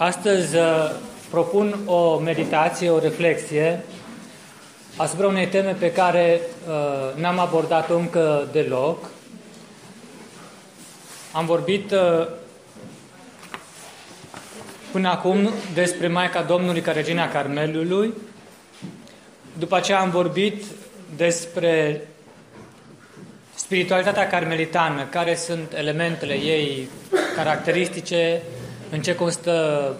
Astăzi uh, propun o meditație, o reflexie asupra unei teme pe care uh, n-am abordat-o încă deloc. Am vorbit uh, până acum despre Maica Domnului ca Regina Carmelului. După aceea am vorbit despre spiritualitatea carmelitană, care sunt elementele ei caracteristice, în ce constă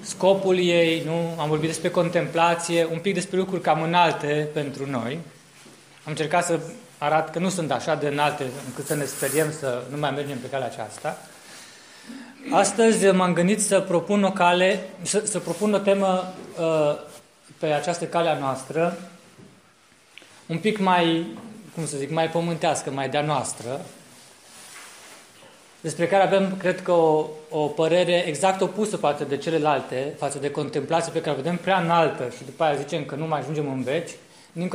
scopul ei, nu? Am vorbit despre contemplație, un pic despre lucruri cam înalte pentru noi. Am încercat să arat că nu sunt așa de înalte încât să ne speriem să nu mai mergem pe calea aceasta. Astăzi m-am gândit să propun o cale, să, să propun o temă uh, pe această cale a noastră, un pic mai, cum să zic, mai pământească, mai de-a noastră, despre care avem, cred că, o, o părere exact opusă față de celelalte, față de contemplație pe care o vedem prea înaltă și după aia zicem că nu mai ajungem în veci,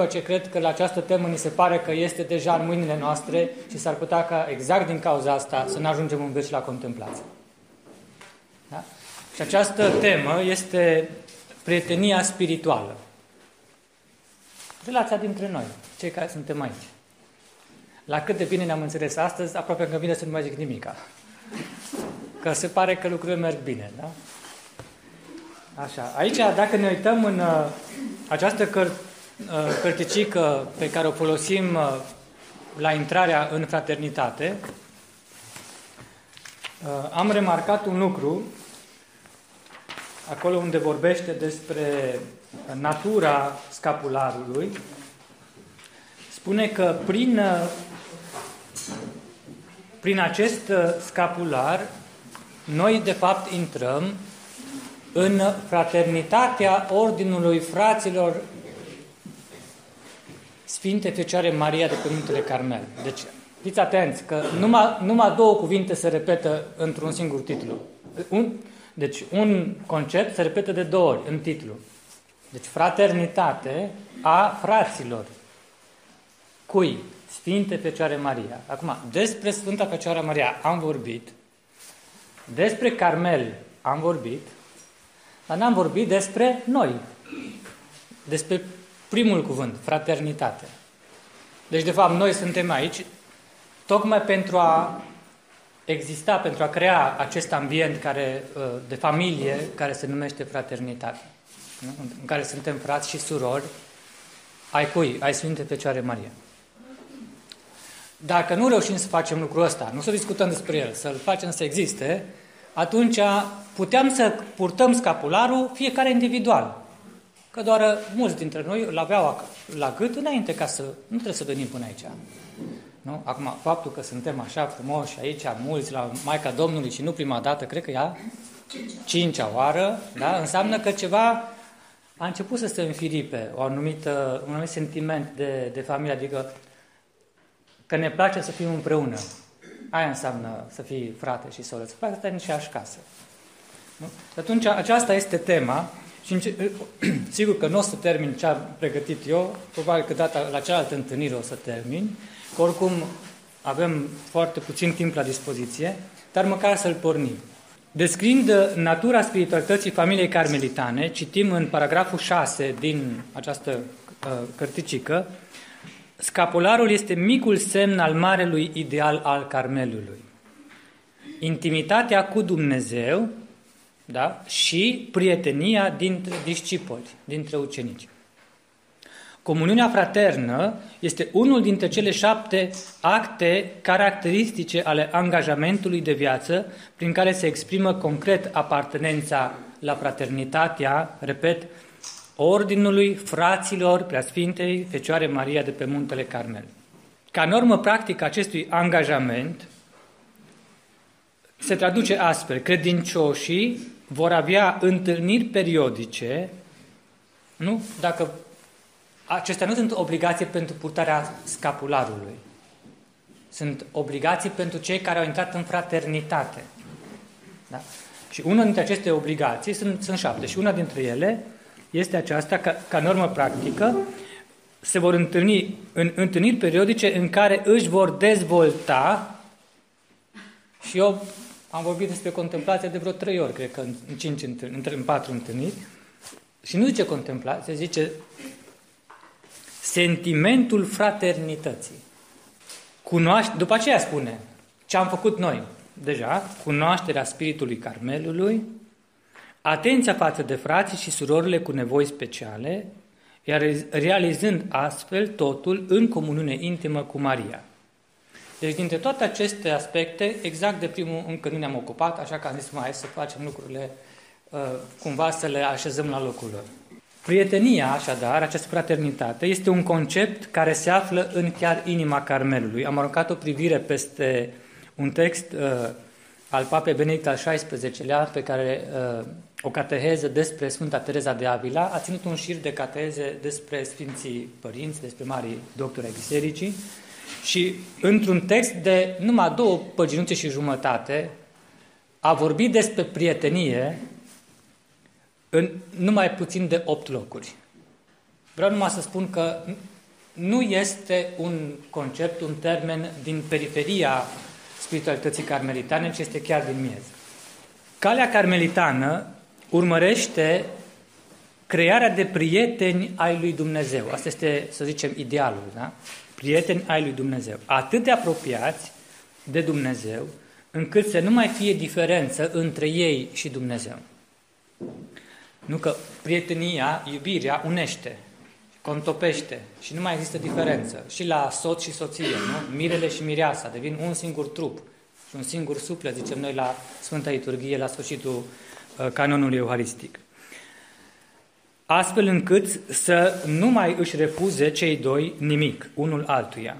ce cred că la această temă ni se pare că este deja în mâinile noastre și s-ar putea ca exact din cauza asta să nu ajungem în veci la contemplație. Da? Și această temă este prietenia spirituală. Relația dintre noi, cei care suntem aici. La cât de bine ne-am înțeles astăzi, aproape că vine să nu mai zic nimica. Că se pare că lucrurile merg bine, da? Așa. Aici, dacă ne uităm în uh, această căr- uh, cărticică pe care o folosim uh, la intrarea în fraternitate, uh, am remarcat un lucru acolo unde vorbește despre natura scapularului, spune că prin uh, prin acest uh, scapular, noi de fapt intrăm în fraternitatea Ordinului Fraților Sfinte Fecioare Maria de pe Muntele Carmel. Deci, fiți atenți că numai, numai două cuvinte se repetă într-un singur titlu. Un, deci, un concept se repetă de două ori în titlu. Deci, fraternitate a fraților. Cui? Sfinte Fecioare Maria. Acum, despre Sfânta Fecioară Maria am vorbit, despre Carmel am vorbit, dar n-am vorbit despre noi, despre primul cuvânt, fraternitate. Deci, de fapt, noi suntem aici tocmai pentru a exista, pentru a crea acest ambient care, uh, de familie care se numește fraternitate. În care suntem frați și surori ai cui? Ai Sfinte Fecioare Maria. Dacă nu reușim să facem lucrul ăsta, nu să discutăm despre el, să-l facem să existe, atunci puteam să purtăm scapularul fiecare individual. Că doar mulți dintre noi îl aveau la gât înainte ca să... Nu trebuie să venim până aici. Nu? Acum, faptul că suntem așa frumoși aici, mulți la Maica Domnului și nu prima dată, cred că ea cincea oară, da? înseamnă că ceva a început să se înfiripe, o anumită, un anumit sentiment de, de familie, adică că ne place să fim împreună. Aia înseamnă să fii frate și soră, să faci asta în aceeași casă. Nu? Atunci, aceasta este tema și sigur că nu o să termin ce am pregătit eu, probabil că data la cealaltă întâlnire o să termin, că oricum avem foarte puțin timp la dispoziție, dar măcar să-l pornim. Descriind natura spiritualității familiei carmelitane, citim în paragraful 6 din această uh, cărticică, Scapularul este micul semn al marelui ideal al Carmelului. Intimitatea cu Dumnezeu da? și prietenia dintre discipoli, dintre ucenici. Comuniunea fraternă este unul dintre cele șapte acte caracteristice ale angajamentului de viață prin care se exprimă concret apartenența la fraternitatea, repet, Ordinului Fraților Preasfintei Fecioare Maria de pe Muntele Carmel. Ca normă practică acestui angajament se traduce astfel, credincioșii vor avea întâlniri periodice, nu? Dacă acestea nu sunt obligații pentru purtarea scapularului. Sunt obligații pentru cei care au intrat în fraternitate. Da? Și una dintre aceste obligații sunt, sunt șapte și una dintre ele este aceasta, ca, ca normă practică, se vor întâlni în întâlniri periodice în care își vor dezvolta și eu Am vorbit despre contemplație de vreo trei ori, cred că în, cinci, în, în patru întâlniri. Și nu zice contemplație, zice sentimentul fraternității. Cunoaște, după aceea spune ce am făcut noi deja, cunoașterea spiritului Carmelului, atenția față de frații și surorile cu nevoi speciale, iar realizând astfel totul în comuniune intimă cu Maria. Deci, dintre toate aceste aspecte, exact de primul încă nu ne-am ocupat, așa că am zis mai să facem lucrurile uh, cumva să le așezăm la locul lor. Prietenia, așadar, această fraternitate, este un concept care se află în chiar inima Carmelului. Am aruncat o privire peste un text uh, al Papei Benedict al XVI-lea, pe care uh, o cateheză despre Sfânta Teresa de Avila, a ținut un șir de cateheze despre Sfinții Părinți, despre Marii Doctori ai Bisericii, și într-un text de numai două păginuțe și jumătate, a vorbit despre prietenie în numai puțin de opt locuri. Vreau numai să spun că nu este un concept, un termen din periferia spiritualității carmelitane, ci este chiar din miez. Calea carmelitană urmărește crearea de prieteni ai lui Dumnezeu. Asta este, să zicem, idealul, da? Prieteni ai lui Dumnezeu. Atât de apropiați de Dumnezeu, încât să nu mai fie diferență între ei și Dumnezeu. Nu că prietenia, iubirea, unește, contopește și nu mai există diferență. Și la soț și soție, nu? Mirele și mireasa devin un singur trup și un singur suflet, zicem noi la Sfânta Liturghie, la sfârșitul uh, canonului euharistic. Astfel încât să nu mai își refuze cei doi nimic, unul altuia.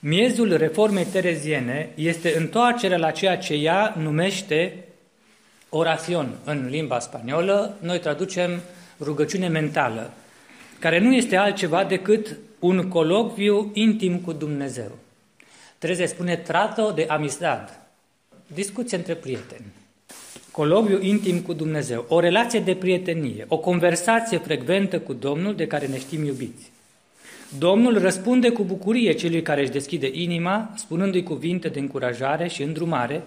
Miezul reformei tereziene este întoarcerea la ceea ce ea numește orațion în limba spaniolă, noi traducem rugăciune mentală, care nu este altceva decât un colocviu intim cu Dumnezeu. Trebuie să spune trato de amistad, discuție între prieteni, colocviu intim cu Dumnezeu, o relație de prietenie, o conversație frecventă cu Domnul de care ne știm iubiți. Domnul răspunde cu bucurie celui care își deschide inima, spunându-i cuvinte de încurajare și îndrumare,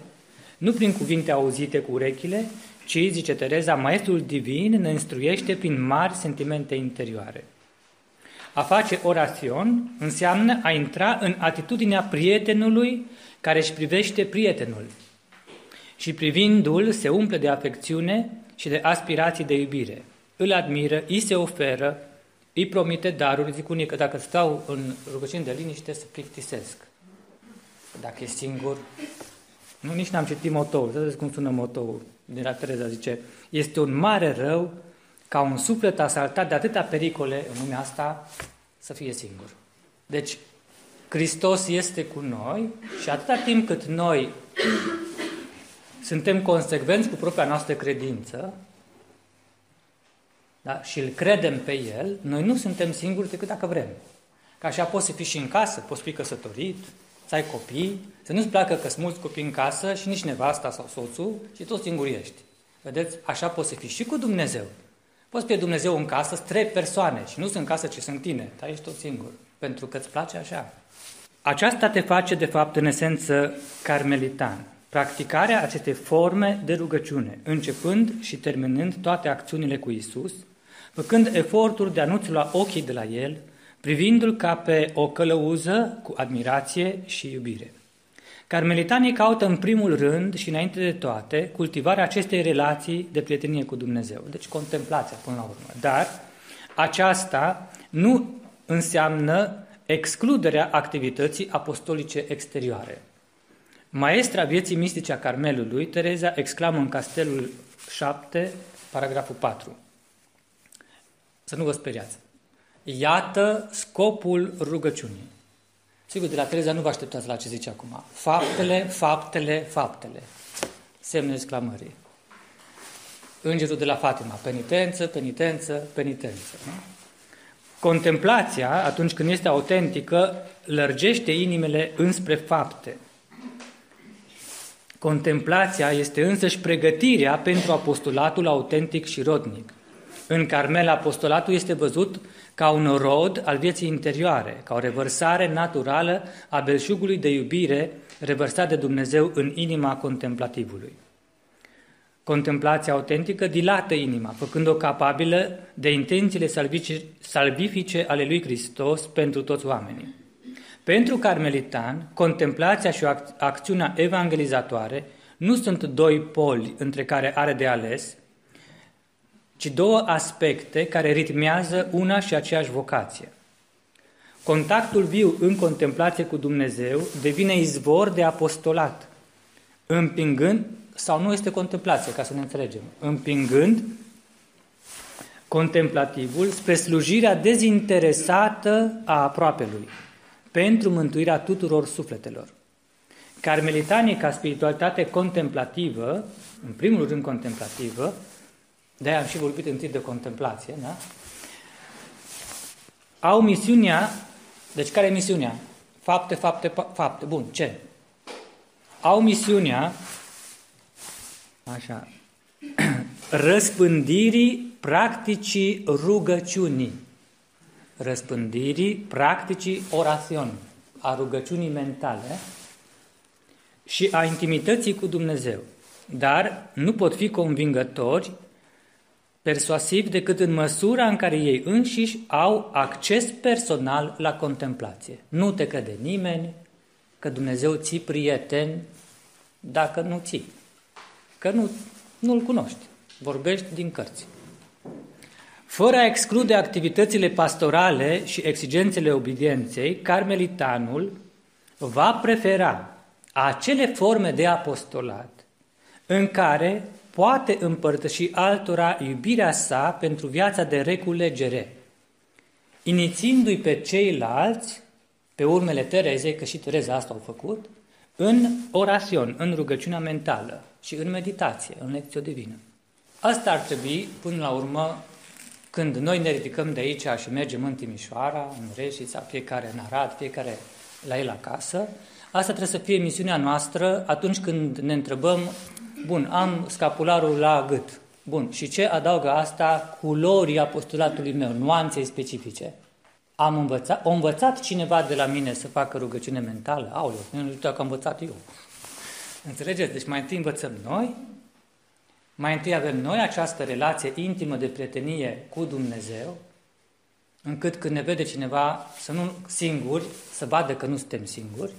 nu prin cuvinte auzite cu urechile, ci, zice Tereza, Maestrul Divin ne instruiește prin mari sentimente interioare. A face orațion înseamnă a intra în atitudinea prietenului care își privește prietenul și privindu-l se umple de afecțiune și de aspirații de iubire. Îl admiră, îi se oferă, îi promite daruri, zic unii că dacă stau în rugăciune de liniște să plictisesc. Dacă e singur, nu, nici n-am citit motoul. Să vedeți cum sună motoul din la Tereza. Zice, este un mare rău ca un suflet asaltat de atâtea pericole în lumea asta să fie singur. Deci, Hristos este cu noi și atâta timp cât noi suntem consecvenți cu propria noastră credință da? și îl credem pe El, noi nu suntem singuri decât dacă vrem. Ca așa poți să fii și în casă, poți fi căsătorit, să ai copii, să nu-ți placă că sunt mulți copii în casă și nici nevasta sau soțul și tot singur ești. Vedeți, așa poți să fii și cu Dumnezeu. Poți pe Dumnezeu în casă, sunt trei persoane și nu sunt în casă, ci sunt tine, dar ești tot singur, pentru că îți place așa. Aceasta te face, de fapt, în esență, carmelitan. Practicarea acestei forme de rugăciune, începând și terminând toate acțiunile cu Isus, făcând eforturi de a nu-ți lua ochii de la El, privindu-l ca pe o călăuză cu admirație și iubire. Carmelitanii caută în primul rând și înainte de toate cultivarea acestei relații de prietenie cu Dumnezeu, deci contemplația până la urmă. Dar aceasta nu înseamnă excluderea activității apostolice exterioare. Maestra vieții mistice a Carmelului, Tereza exclamă în Castelul 7, paragraful 4. Să nu vă speriați. Iată scopul rugăciunii. Sigur, de la Tereza nu vă așteptați la ce zice acum. Faptele, faptele, faptele. Semne exclamării. Îngerul de la Fatima. Penitență, penitență, penitență. Nu? Contemplația, atunci când este autentică, lărgește inimile înspre fapte. Contemplația este însăși pregătirea pentru apostolatul autentic și rodnic. În Carmel, apostolatul este văzut ca un rod al vieții interioare, ca o revărsare naturală a belșugului de iubire revărsat de Dumnezeu în inima contemplativului. Contemplația autentică dilată inima, făcând-o capabilă de intențiile salvifice ale lui Hristos pentru toți oamenii. Pentru carmelitan, contemplația și acțiunea evangelizatoare nu sunt doi poli între care are de ales, ci două aspecte care ritmează una și aceeași vocație. Contactul viu în contemplație cu Dumnezeu devine izvor de apostolat, împingând, sau nu este contemplație, ca să ne înțelegem, împingând contemplativul spre slujirea dezinteresată a aproapelui, pentru mântuirea tuturor sufletelor. Carmelitanii, ca spiritualitate contemplativă, în primul rând contemplativă, de-aia am și vorbit întâi de contemplație, da? au misiunea, deci care e misiunea? Fapte, fapte, fapte. Bun, ce? Au misiunea, așa, răspândirii practicii rugăciunii. Răspândirii practicii orațiuni, a rugăciunii mentale și a intimității cu Dumnezeu. Dar nu pot fi convingători persuasiv decât în măsura în care ei înșiși au acces personal la contemplație. Nu te crede nimeni că Dumnezeu ții prieten dacă nu ții, că nu, nu-L cunoști, vorbești din cărți. Fără a exclude activitățile pastorale și exigențele obedienței, carmelitanul va prefera acele forme de apostolat în care poate împărtăși altora iubirea sa pentru viața de reculegere, inițiindu-i pe ceilalți, pe urmele Terezei, că și Tereza asta au făcut, în orațion, în rugăciunea mentală și în meditație, în lecție divină. Asta ar trebui, până la urmă, când noi ne ridicăm de aici și mergem în Timișoara, în Reșița, fiecare în Arad, fiecare la el acasă, asta trebuie să fie misiunea noastră atunci când ne întrebăm Bun, am scapularul la gât. Bun, și ce adaugă asta culorii apostolatului meu, nuanței specifice? Am învățat, o învățat cineva de la mine să facă rugăciune mentală? Aoleu, nu știu că am învățat eu. Înțelegeți? Deci mai întâi învățăm noi, mai întâi avem noi această relație intimă de prietenie cu Dumnezeu, încât când ne vede cineva să nu singuri, să vadă că nu suntem singuri,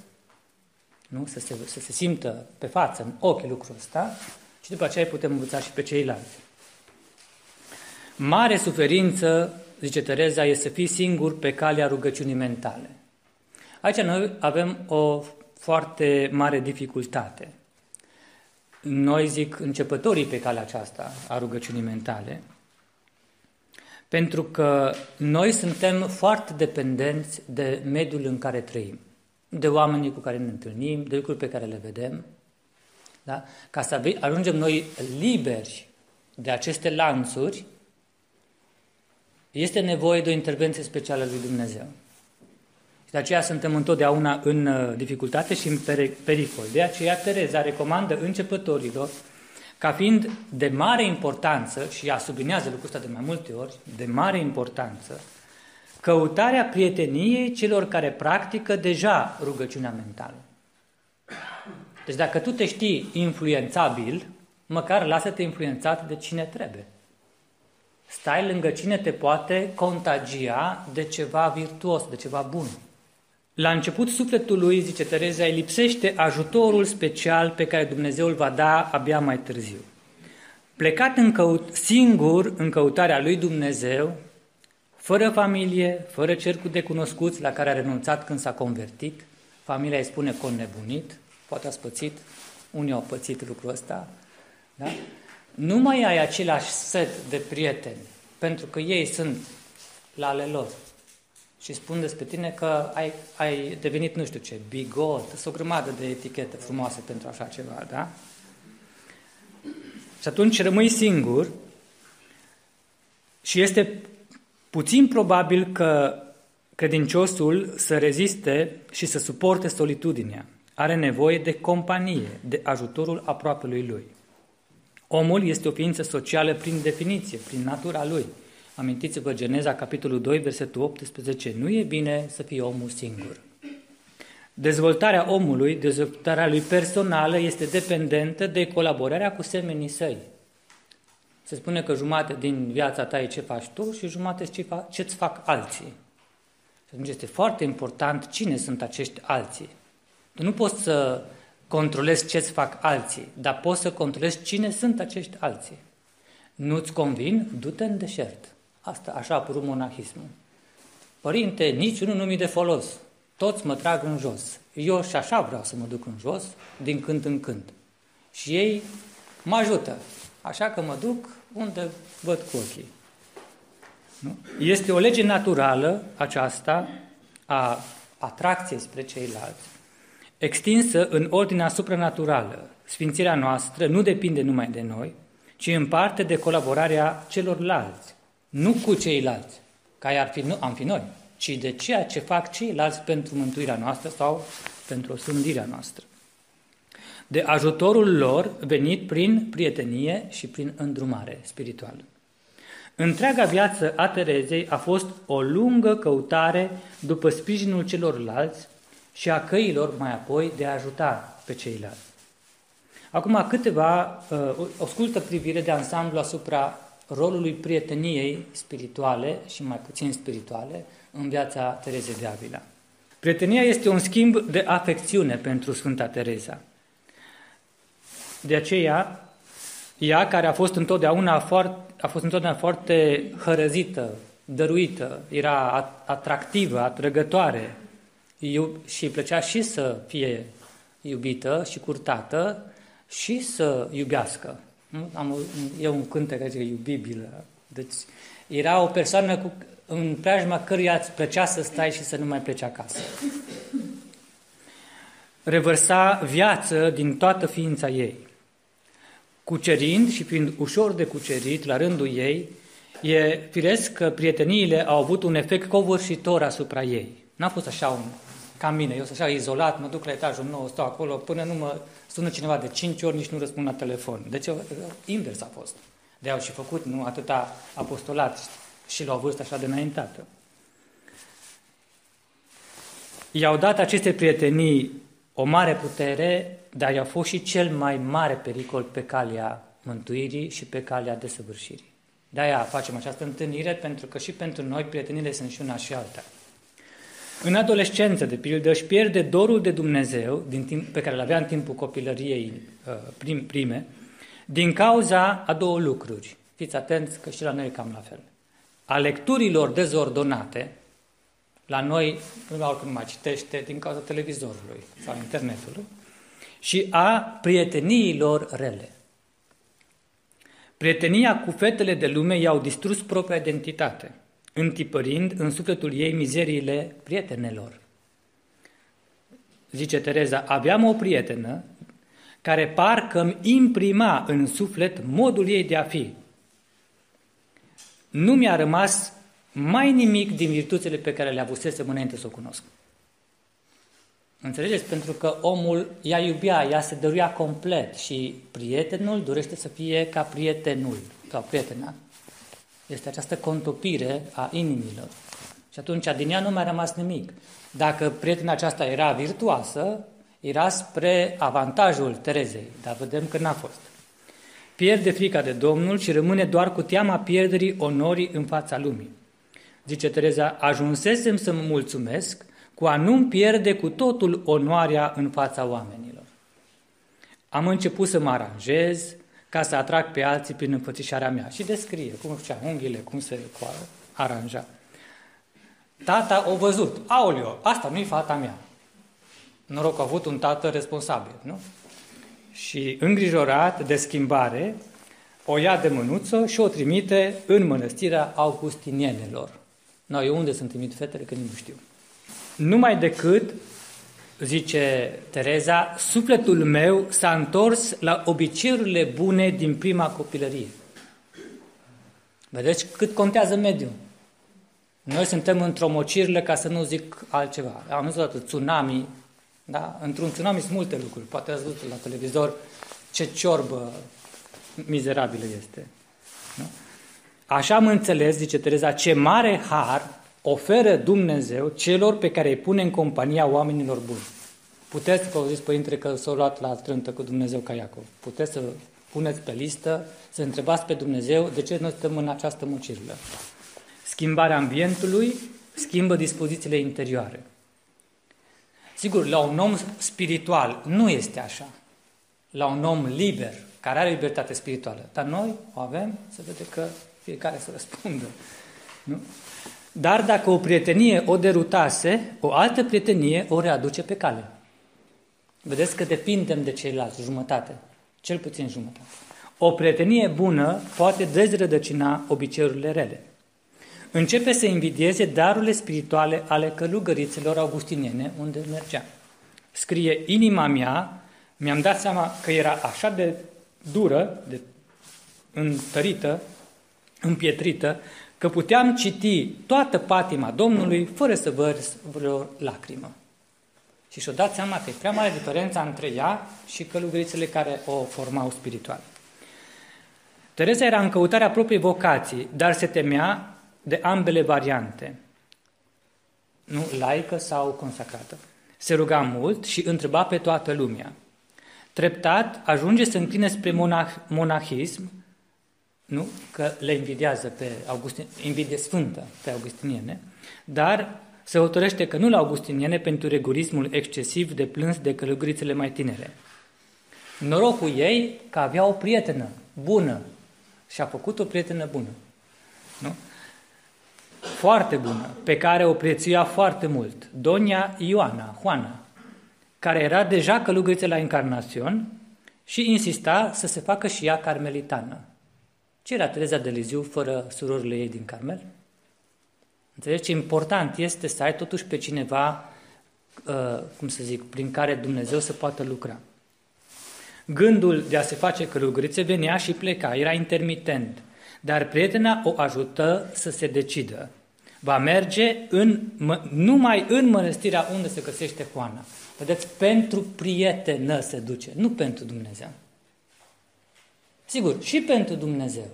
nu? Să, se, să se simtă pe față, în ochi lucrul ăsta și după aceea putem învăța și pe ceilalți. Mare suferință, zice Tereza, este să fii singur pe calea rugăciunii mentale. Aici noi avem o foarte mare dificultate. Noi, zic, începătorii pe calea aceasta a rugăciunii mentale, pentru că noi suntem foarte dependenți de mediul în care trăim de oamenii cu care ne întâlnim, de lucruri pe care le vedem. Da? Ca să ajungem noi liberi de aceste lanțuri, este nevoie de o intervenție specială lui Dumnezeu. Și de aceea suntem întotdeauna în uh, dificultate și în pericol. De aceea Tereza recomandă începătorilor ca fiind de mare importanță, și ea sublinează lucrul ăsta de mai multe ori, de mare importanță, căutarea prieteniei celor care practică deja rugăciunea mentală. Deci dacă tu te știi influențabil, măcar lasă-te influențat de cine trebuie. Stai lângă cine te poate contagia de ceva virtuos, de ceva bun. La început sufletul lui, zice Tereza, îi lipsește ajutorul special pe care Dumnezeu îl va da abia mai târziu. Plecat în căut, singur în căutarea lui Dumnezeu, fără familie, fără cercul de cunoscuți la care a renunțat când s-a convertit, familia îi spune că nebunit, poate a spățit, unii au pățit lucrul ăsta, da? nu mai ai același set de prieteni, pentru că ei sunt la ale lor și spun despre tine că ai, ai devenit nu știu ce, bigot, sunt o grămadă de etichete frumoase pentru așa ceva, da? Și atunci rămâi singur și este Puțin probabil că credinciosul să reziste și să suporte solitudinea. Are nevoie de companie, de ajutorul aproapelui lui. Omul este o ființă socială prin definiție, prin natura lui. Amintiți-vă Geneza, capitolul 2, versetul 18. Nu e bine să fie omul singur. Dezvoltarea omului, dezvoltarea lui personală, este dependentă de colaborarea cu semenii săi. Se spune că jumate din viața ta e ce faci tu și jumate ce-ți fac alții. Și atunci este foarte important cine sunt acești alții. Tu nu poți să controlezi ce-ți fac alții, dar poți să controlezi cine sunt acești alții. Nu-ți convin? Du-te în deșert. Asta, așa a apărut monahismul. Părinte, niciunul nu mi de folos. Toți mă trag în jos. Eu și așa vreau să mă duc în jos, din când în când. Și ei mă ajută. Așa că mă duc unde văd cu ochii. Nu? Este o lege naturală aceasta a atracției spre ceilalți, extinsă în ordinea supranaturală. Sfințirea noastră nu depinde numai de noi, ci în parte de colaborarea celorlalți, nu cu ceilalți, ca ar fi, nu, am fi noi, ci de ceea ce fac ceilalți pentru mântuirea noastră sau pentru osândirea noastră. De ajutorul lor venit prin prietenie și prin îndrumare spirituală. Întreaga viață a Terezei a fost o lungă căutare după sprijinul celorlalți și a căilor mai apoi de a ajuta pe ceilalți. Acum câteva, uh, o scurtă privire de ansamblu asupra rolului prieteniei spirituale și mai puțin spirituale în viața Terezei de Avila. Prietenia este un schimb de afecțiune pentru Sfânta Tereza. De aceea, ea care a fost întotdeauna foarte, a fost întotdeauna foarte hărăzită, dăruită, era atractivă, atrăgătoare și îi plăcea și să fie iubită și curtată și să iubească. Am, e un cântec care zice iubibilă. Deci era o persoană cu, în preajma căruia îți plăcea să stai și să nu mai pleci acasă. Revărsa viață din toată ființa ei. Cucerind și fiind ușor de cucerit la rândul ei, e firesc că prieteniile au avut un efect covârșitor asupra ei. N-a fost așa un, ca mine, eu sunt așa izolat, mă duc la etajul nou, stau acolo, până nu mă sună cineva de 5 ori, nici nu răspund la telefon. Deci invers a fost. De au și făcut nu atâta apostolat și la o vârstă așa de înaintată. I-au dat aceste prietenii o mare putere, dar i-a fost și cel mai mare pericol pe calea mântuirii și pe calea desăvârșirii. De-aia facem această întâlnire, pentru că și pentru noi prietenile sunt și una și alta. În adolescență, de pildă, își pierde dorul de Dumnezeu din timp, pe care îl avea în timpul copilăriei uh, prim, prime, din cauza a două lucruri. Fiți atenți că și la noi e cam la fel. A lecturilor dezordonate, la noi, nu oricum mai citește din cauza televizorului sau internetului, și a prieteniilor rele. Prietenia cu fetele de lume i-au distrus propria identitate – întipărind în sufletul ei mizeriile prietenelor. Zice Tereza, aveam o prietenă care parcă îmi imprima în suflet modul ei de a fi. Nu mi-a rămas mai nimic din virtuțile pe care le avusesem înainte să o cunosc. Înțelegeți? Pentru că omul ea iubea, ea se dăruia complet și prietenul dorește să fie ca prietenul sau prietena. Este această contopire a inimilor. Și atunci din ea nu mai a rămas nimic. Dacă prietena aceasta era virtuoasă, era spre avantajul Terezei, dar vedem că n-a fost. Pierde frica de Domnul și rămâne doar cu teama pierderii onorii în fața lumii. Zice Tereza, ajunsesem să mă mulțumesc cu a nu pierde cu totul onoarea în fața oamenilor. Am început să mă aranjez, ca să atrag pe alții prin înfățișarea mea. Și descrie cum făcea unghiile, cum se aranja. Tata o văzut. Aoleo, asta nu-i fata mea. Noroc, a avut un tată responsabil, nu? Și îngrijorat de schimbare, o ia de mânuță și o trimite în mănăstirea augustinienelor. Noi unde sunt trimit fetele, că nu știu. Numai decât zice Tereza, sufletul meu s-a întors la obiceiurile bune din prima copilărie. Vedeți cât contează mediul. Noi suntem într-o mocirle, ca să nu zic altceva. Am văzut tsunami, da? Într-un tsunami sunt multe lucruri. Poate ați văzut la televizor ce ciorbă mizerabilă este. Nu? Așa am înțeles, zice Tereza, ce mare har oferă Dumnezeu celor pe care îi pune în compania oamenilor buni. Puteți, că auziți, Părinte, că s-au luat la trântă cu Dumnezeu ca Iacov. Puteți să puneți pe listă, să întrebați pe Dumnezeu de ce noi stăm în această mucirilă. Schimbarea ambientului schimbă dispozițiile interioare. Sigur, la un om spiritual nu este așa. La un om liber, care are libertate spirituală. Dar noi o avem, să vede că fiecare să răspundă. Nu? Dar dacă o prietenie o derutase, o altă prietenie o readuce pe cale. Vedeți că depindem de ceilalți, jumătate, cel puțin jumătate. O prietenie bună poate dezrădăcina obiceiurile rele. Începe să invidieze darurile spirituale ale călugărițelor augustiniene unde mergea. Scrie, inima mea, mi-am dat seama că era așa de dură, de întărită, împietrită, că puteam citi toată patima Domnului fără să vărs vreo lacrimă. Și și-o dat seama că e prea mare diferența între ea și călugărițele care o formau spiritual. Teresa era în căutarea propriei vocații, dar se temea de ambele variante, nu laică sau consacrată. Se ruga mult și întreba pe toată lumea. Treptat ajunge să încline spre monah, monahism, nu? că le invidiază pe Augustin, invidie sfântă pe augustiniene, dar se hotărăște că nu la augustiniene pentru regurismul excesiv de plâns de călugărițele mai tinere. Norocul ei că avea o prietenă bună și a făcut o prietenă bună. Nu? Foarte bună, pe care o prețuia foarte mult. Donia Ioana, Juana, care era deja călugăriță la Encarnațion și insista să se facă și ea carmelitană. Ce era Tereza de Liziu fără surorile ei din Carmel? Înțelegeți ce important este să ai totuși pe cineva, uh, cum să zic, prin care Dumnezeu să poată lucra. Gândul de a se face călugărițe venea și pleca, era intermitent, dar prietena o ajută să se decidă. Va merge în, numai în mănăstirea unde se găsește Coana. Vedeți, pentru prietenă se duce, nu pentru Dumnezeu. Sigur, și pentru Dumnezeu.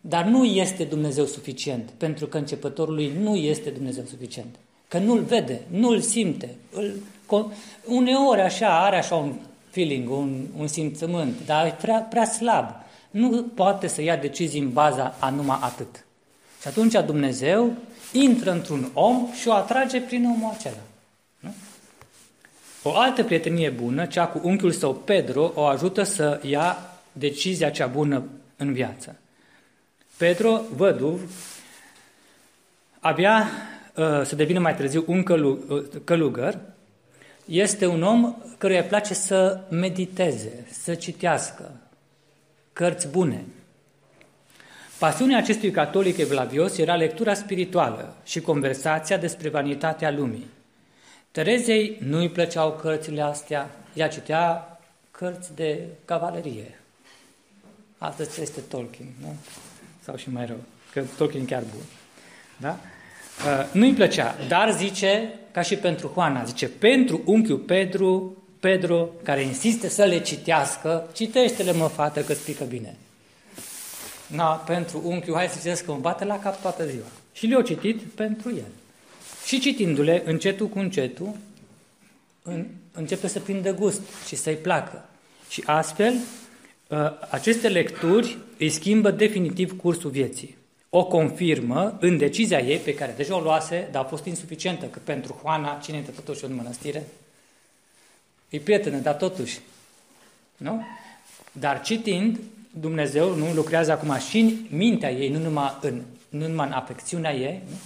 Dar nu este Dumnezeu suficient, pentru că începătorului nu este Dumnezeu suficient. Că nu-l vede, nu-l simte. Îl, uneori așa are așa un feeling, un, un simțământ, dar e prea, prea slab. Nu poate să ia decizii în baza a numai atât. Și atunci Dumnezeu intră într-un om și o atrage prin omul acela. Nu? O altă prietenie bună, cea cu unchiul său Pedro, o ajută să ia decizia cea bună în viață. Pedro, văduv, abia uh, să devină mai târziu un călu, uh, călugăr, este un om căruia îi place să mediteze, să citească cărți bune. Pasiunea acestui catolic evlavios era lectura spirituală și conversația despre vanitatea lumii. Terezei nu îi plăceau cărțile astea, ea citea cărți de cavalerie. Astăzi este Tolkien, nu? Sau și mai rău, că Tolkien e chiar bun. Da? Uh, nu-i plăcea, dar zice, ca și pentru Juana, zice, pentru unchiul Pedro, Pedro, care insiste să le citească, citește-le, mă, fată, că spică bine. Na, pentru unchiul, hai să citesc că mă bate la cap toată ziua. Și le-au citit pentru el. Și citindu-le, încetul cu încetul, în, începe să prindă gust și să-i placă. Și astfel, uh, aceste lecturi îi schimbă definitiv cursul vieții o confirmă în decizia ei, pe care deja o luase, dar a fost insuficientă, că pentru Juana, cine intră totuși în mănăstire? E prietenă, dar totuși. Nu? Dar citind, Dumnezeu nu lucrează acum și în mintea ei, nu numai în, nu numai în afecțiunea ei, nu?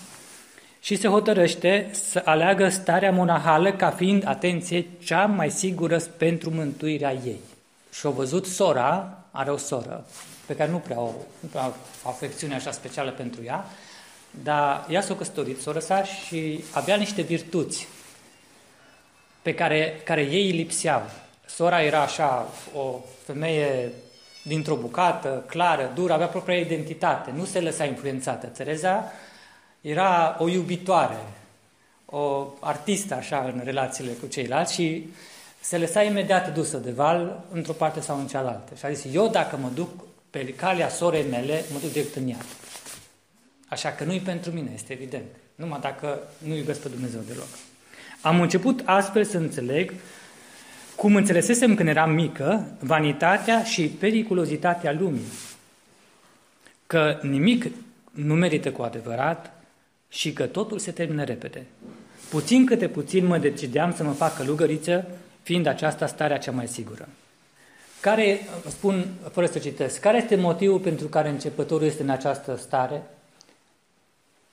și se hotărăște să aleagă starea monahală ca fiind, atenție, cea mai sigură pentru mântuirea ei. Și au văzut sora, are o soră, pe care nu prea o, nu prea o afecțiune așa specială pentru ea, dar ea s-a căsătorit, s-a răsat și avea niște virtuți pe care, care ei lipseau. Sora era așa o femeie dintr-o bucată, clară, dură, avea propria identitate, nu se lăsa influențată. Tereza era o iubitoare, o artistă așa în relațiile cu ceilalți și se lăsa imediat dusă de val într-o parte sau în cealaltă. Și a zis, eu dacă mă duc pe calea sorei mele, mă duc direct în iad. Așa că nu-i pentru mine, este evident. Numai dacă nu iubesc pe Dumnezeu deloc. Am început astfel să înțeleg cum înțelesesem când eram mică, vanitatea și periculozitatea lumii. Că nimic nu merită cu adevărat și că totul se termină repede. Puțin câte puțin mă decideam să mă fac călugăriță, fiind aceasta starea cea mai sigură. Care, spun fără să citesc, care este motivul pentru care începătorul este în această stare,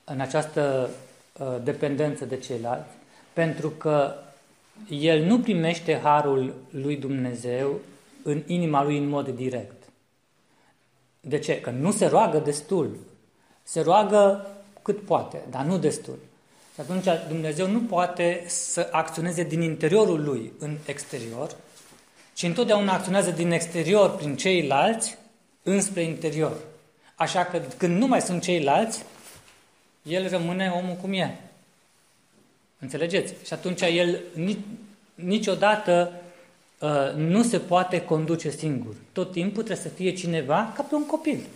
în această uh, dependență de ceilalți? Pentru că el nu primește harul lui Dumnezeu în inima lui în mod direct. De ce? Că nu se roagă destul. Se roagă cât poate, dar nu destul. Și atunci Dumnezeu nu poate să acționeze din interiorul lui în exterior, ci întotdeauna acționează din exterior prin ceilalți înspre interior. Așa că când nu mai sunt ceilalți, el rămâne omul cum e. Înțelegeți? Și atunci el niciodată uh, nu se poate conduce singur. Tot timpul trebuie să fie cineva ca pe un copil.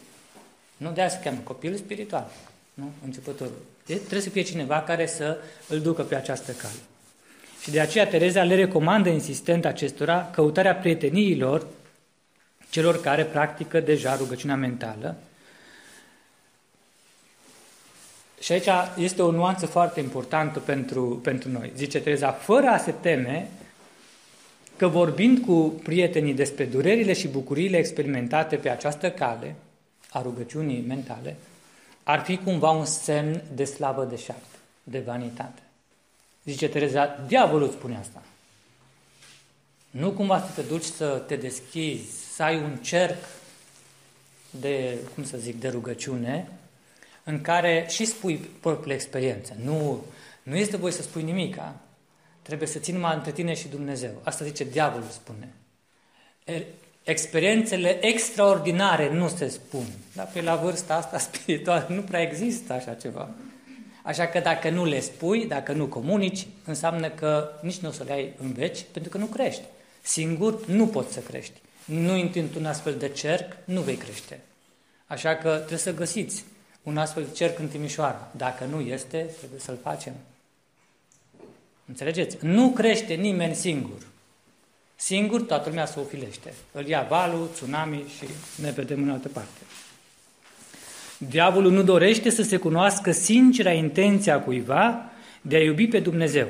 Nu de aia se cheamă copil spiritual. Nu? Începătorul. De, trebuie să fie cineva care să îl ducă pe această cale. Și de aceea Tereza le recomandă insistent acestora căutarea prieteniilor celor care practică deja rugăciunea mentală. Și aici este o nuanță foarte importantă pentru, pentru noi. Zice Tereza, fără a se teme că vorbind cu prietenii despre durerile și bucuriile experimentate pe această cale a rugăciunii mentale, ar fi cumva un semn de slavă de șapte, de vanitate. Zice Tereza, diavolul spune asta. Nu cumva să te duci să te deschizi, să ai un cerc de, cum să zic, de rugăciune, în care și spui propriile experiențe. Nu, nu este voie să spui nimica. Trebuie să ții numai între tine și Dumnezeu. Asta zice diavolul, spune. Experiențele extraordinare nu se spun. Dar pe la vârsta asta spirituală nu prea există așa ceva. Așa că dacă nu le spui, dacă nu comunici, înseamnă că nici nu o să le ai în veci, pentru că nu crești. Singur nu poți să crești. Nu intri într-un astfel de cerc, nu vei crește. Așa că trebuie să găsiți un astfel de cerc în Timișoara. Dacă nu este, trebuie să-l facem. Înțelegeți? Nu crește nimeni singur. Singur toată lumea se ofilește. Îl ia valul, tsunami și ne vedem în altă parte. Diavolul nu dorește să se cunoască sincera intenția cuiva de a iubi pe Dumnezeu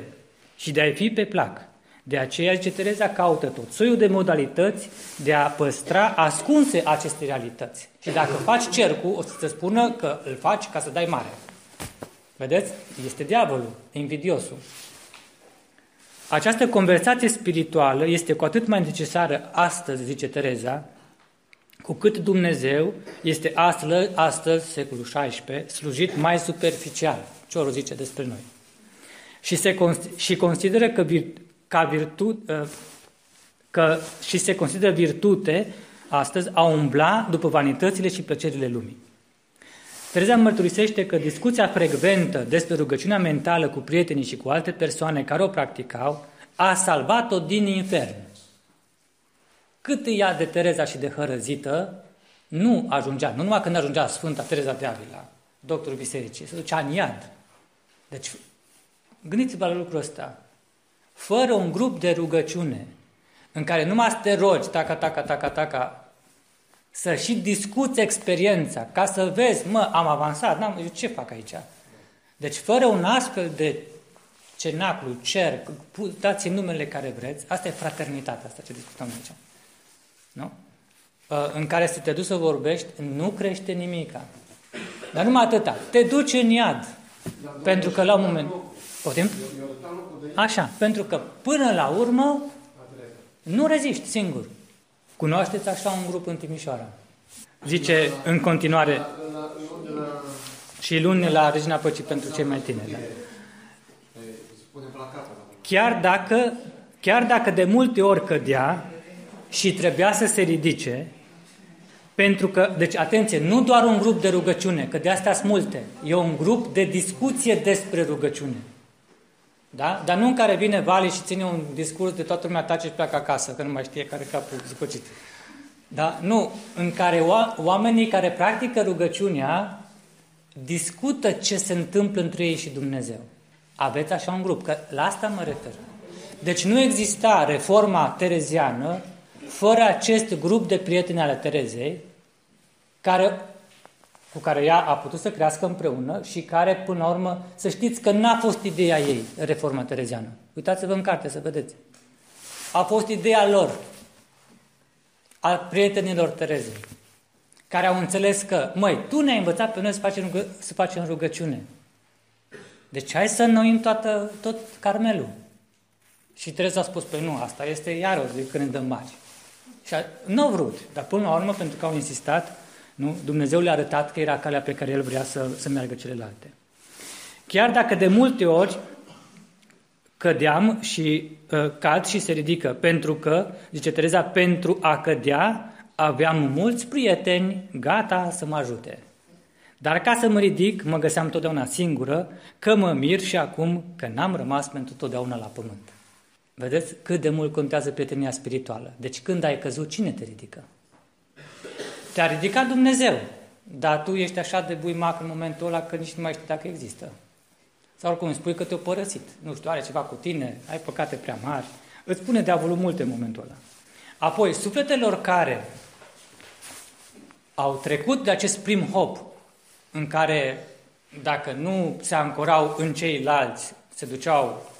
și de a-i fi pe plac. De aceea, ce Tereza caută tot soiul de modalități de a păstra ascunse aceste realități. Și dacă faci cercul, o să te spună că îl faci ca să dai mare. Vedeți? Este diavolul, invidiosul. Această conversație spirituală este cu atât mai necesară astăzi, zice Tereza, cu cât Dumnezeu este astăzi, astăzi secolul XVI, slujit mai superficial. Ce o zice despre noi. Și, se, și consideră că, vir, ca virtu, ă, că și se consideră virtute astăzi a umbla după vanitățile și plăcerile lumii. Tereza mărturisește că discuția frecventă despre rugăciunea mentală cu prietenii și cu alte persoane care o practicau a salvat-o din infern. Cât ea de Tereza și de hărăzită, nu ajungea, nu numai când ajungea Sfânta Tereza de Avila, doctorul bisericii, se ducea în iad. Deci, gândiți-vă la lucrul ăsta. Fără un grup de rugăciune, în care numai să te rogi, taca, taca, taca, taca, să și discuți experiența, ca să vezi, mă, am avansat, n-am, eu ce fac aici? Deci, fără un astfel de cenaclu, cerc, dați numele care vreți, asta e fraternitatea, asta ce discutăm aici. Nu? Ă, în care să te duci să vorbești, nu crește nimica. Dar numai atâta. Te duci în iad. Pentru că la un moment... Poftim? Așa, pentru că până la urmă nu reziști singur. Cunoașteți așa un grup în Timișoara. Zice în continuare și luni la Regina Păcii pentru cei mai tineri. Da? Chiar dacă, chiar dacă de multe ori cădea, și trebuia să se ridice, pentru că, deci atenție, nu doar un grup de rugăciune, că de astea sunt multe, e un grup de discuție despre rugăciune. Da? Dar nu în care vine Vali și ține un discurs de toată lumea tace și pleacă acasă, că nu mai știe care capul zicocit. Da? Nu, în care oamenii care practică rugăciunea discută ce se întâmplă între ei și Dumnezeu. Aveți așa un grup, că la asta mă refer. Deci nu exista reforma tereziană fără acest grup de prieteni ale Terezei, care, cu care ea a putut să crească împreună și care, până la urmă, să știți că n-a fost ideea ei, reforma tereziană. Uitați-vă în carte să vedeți. A fost ideea lor, al prietenilor Terezei, care au înțeles că, măi, tu ne-ai învățat pe noi să facem, rugă, să facem rugăciune. Deci hai să înnoim toată, tot Carmelul. Și Tereza a spus, păi nu, asta este iar o zi când ne dăm mari. Și nu au vrut, dar până la urmă, pentru că au insistat, nu? Dumnezeu le-a arătat că era calea pe care el vrea să, să meargă celelalte. Chiar dacă de multe ori cădeam și uh, cad și se ridică, pentru că, zice Tereza, pentru a cădea aveam mulți prieteni gata să mă ajute. Dar ca să mă ridic, mă găseam totdeauna singură, că mă mir și acum că n-am rămas pentru totdeauna la pământ. Vedeți cât de mult contează prietenia spirituală. Deci când ai căzut, cine te ridică? Te-a ridicat Dumnezeu, dar tu ești așa de buimac în momentul ăla că nici nu mai știi dacă există. Sau oricum spui că te-a părăsit. Nu știu, are ceva cu tine, ai păcate prea mari. Îți spune diavolul multe în momentul ăla. Apoi, sufletelor care au trecut de acest prim hop, în care dacă nu se ancorau în ceilalți, se duceau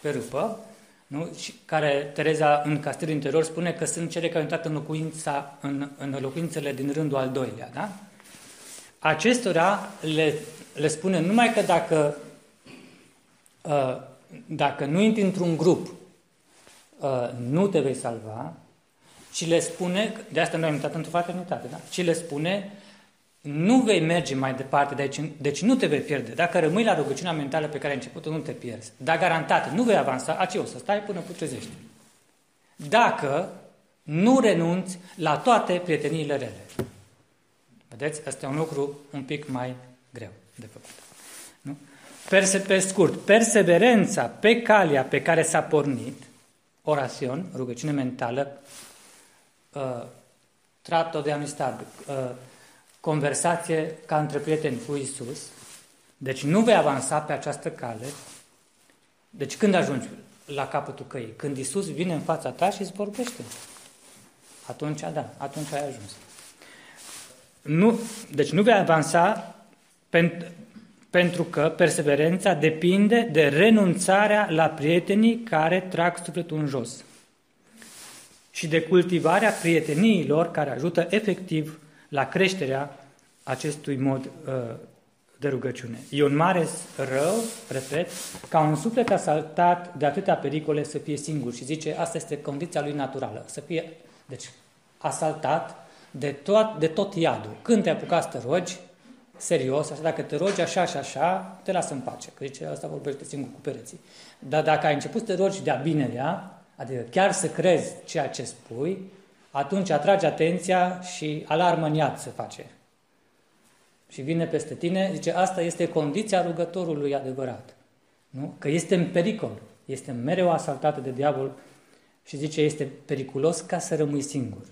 pe râpă, nu? Și care Tereza în Castelul Interior spune că sunt cele care au intrat în, locuința, în, în locuințele din rândul al doilea. Da? Acestora le, le spune numai că dacă, uh, dacă nu intri într-un grup, uh, nu te vei salva, și le spune, de asta noi am intrat într-o fraternitate, da? și le spune nu vei merge mai departe de aici, deci nu te vei pierde. Dacă rămâi la rugăciunea mentală pe care ai început nu te pierzi. Dar garantat, nu vei avansa, aceea o să stai până putrezești. Dacă nu renunți la toate prieteniile rele. Vedeți? Asta e un lucru un pic mai greu de făcut. Nu? Perse, pe scurt, perseverența pe calea pe care s-a pornit, orațion, rugăciune mentală, uh, trato de amistad, uh, conversație ca între prieteni cu Isus, deci nu vei avansa pe această cale, deci când ajungi la capătul căii? Când Isus vine în fața ta și îți vorbește. Atunci, da, atunci ai ajuns. Nu, deci nu vei avansa pentru, pentru că perseverența depinde de renunțarea la prietenii care trag sufletul în jos și de cultivarea prieteniilor care ajută efectiv la creșterea acestui mod uh, de rugăciune. E un mare rău, repet, ca un suflet asaltat de atâtea pericole să fie singur și zice, asta este condiția lui naturală, să fie, deci, asaltat de tot, de tot iadul. Când te apucat să te rogi, serios, așa, dacă te rogi așa și așa, te lasă în pace, că zice, asta vorbește singur cu pereții. Dar dacă ai început să te rogi de-a binelea, adică chiar să crezi ceea ce spui, atunci atrage atenția și alarmă în iad se face. Și vine peste tine, zice, asta este condiția rugătorului adevărat. Nu? Că este în pericol, este mereu asaltată de diavol și zice, este periculos ca să rămâi singur.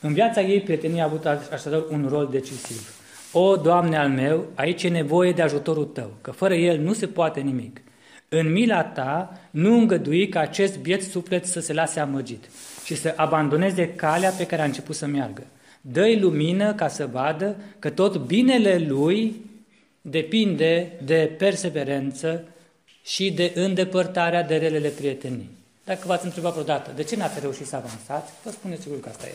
În viața ei, prietenia a avut așadar un rol decisiv. O, Doamne al meu, aici e nevoie de ajutorul Tău, că fără El nu se poate nimic. În mila Ta nu îngădui ca acest biet suflet să se lase amăgit și să abandoneze calea pe care a început să meargă. Dă-i lumină ca să vadă că tot binele lui depinde de perseverență și de îndepărtarea de relele prietenii. Dacă v-ați întrebat vreodată de ce n-ați reușit să avansați, vă spuneți sigur că asta e.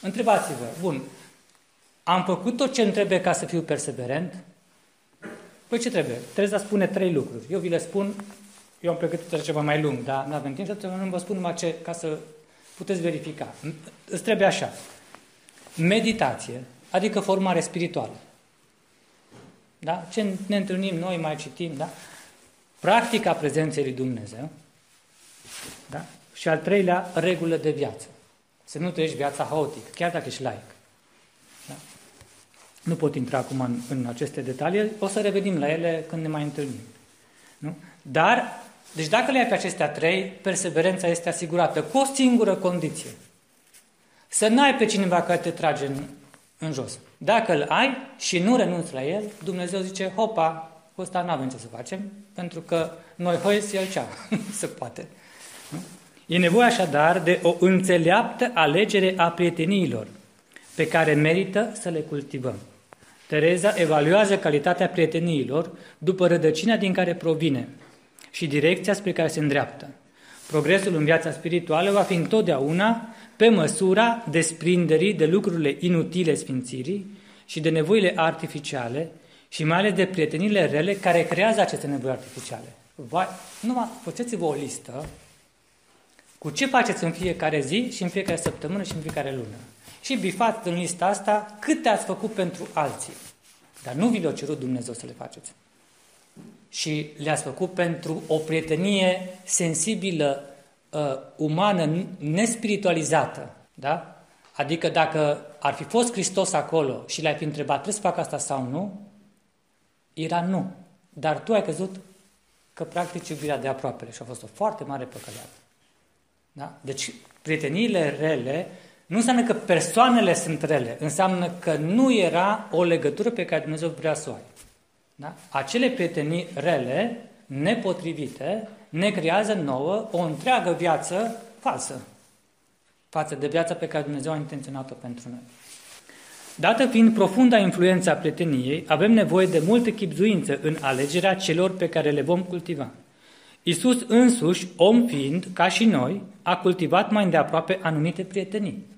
Întrebați-vă, bun, am făcut tot ce îmi trebuie ca să fiu perseverent? Păi ce trebuie? Trebuie să spune trei lucruri. Eu vi le spun, eu am pregătit ceva mai lung, dar nu avem timp să vă spun numai ce, ca să puteți verifica. Îți trebuie așa. Meditație, adică formare spirituală. Da? Ce ne întâlnim noi, mai citim, da? Practica prezenței lui Dumnezeu. Da? Și al treilea, regulă de viață. Să nu trăiești viața haotică, chiar dacă ești laic. Da? Nu pot intra acum în, în aceste detalii, o să revenim la ele când ne mai întâlnim. Nu? Dar deci dacă le ai pe acestea trei, perseverența este asigurată cu o singură condiție. Să n-ai pe cineva care te trage în, în jos. Dacă îl ai și nu renunți la el, Dumnezeu zice, hopa, cu ăsta nu avem ce să facem, pentru că noi hoiți, el cea. se poate. Nu? E nevoie așadar de o înțeleaptă alegere a prieteniilor, pe care merită să le cultivăm. Tereza evaluează calitatea prieteniilor după rădăcina din care provine și direcția spre care se îndreaptă. Progresul în viața spirituală va fi întotdeauna pe măsura desprinderii de lucrurile inutile sfințirii și de nevoile artificiale și mai ales de prietenile rele care creează aceste nevoi artificiale. Vai, numai faceți-vă o listă cu ce faceți în fiecare zi și în fiecare săptămână și în fiecare lună. Și bifați în lista asta cât ați făcut pentru alții. Dar nu vi le-a cerut Dumnezeu să le faceți. Și le-ați făcut pentru o prietenie sensibilă, uh, umană, nespiritualizată. Da? Adică dacă ar fi fost Hristos acolo și le-ai fi întrebat, trebuie să fac asta sau nu? Era nu. Dar tu ai căzut că practici iubirea de aproapele și a fost o foarte mare păcăleată. Da? Deci prieteniile rele nu înseamnă că persoanele sunt rele, înseamnă că nu era o legătură pe care Dumnezeu vrea să o ai. Da? Acele prietenii rele, nepotrivite, ne creează nouă o întreagă viață falsă față de viața pe care Dumnezeu a intenționat-o pentru noi. Dată fiind profunda influența prieteniei, avem nevoie de multă chipzuință în alegerea celor pe care le vom cultiva. Isus însuși, om fiind, ca și noi, a cultivat mai îndeaproape anumite prietenii.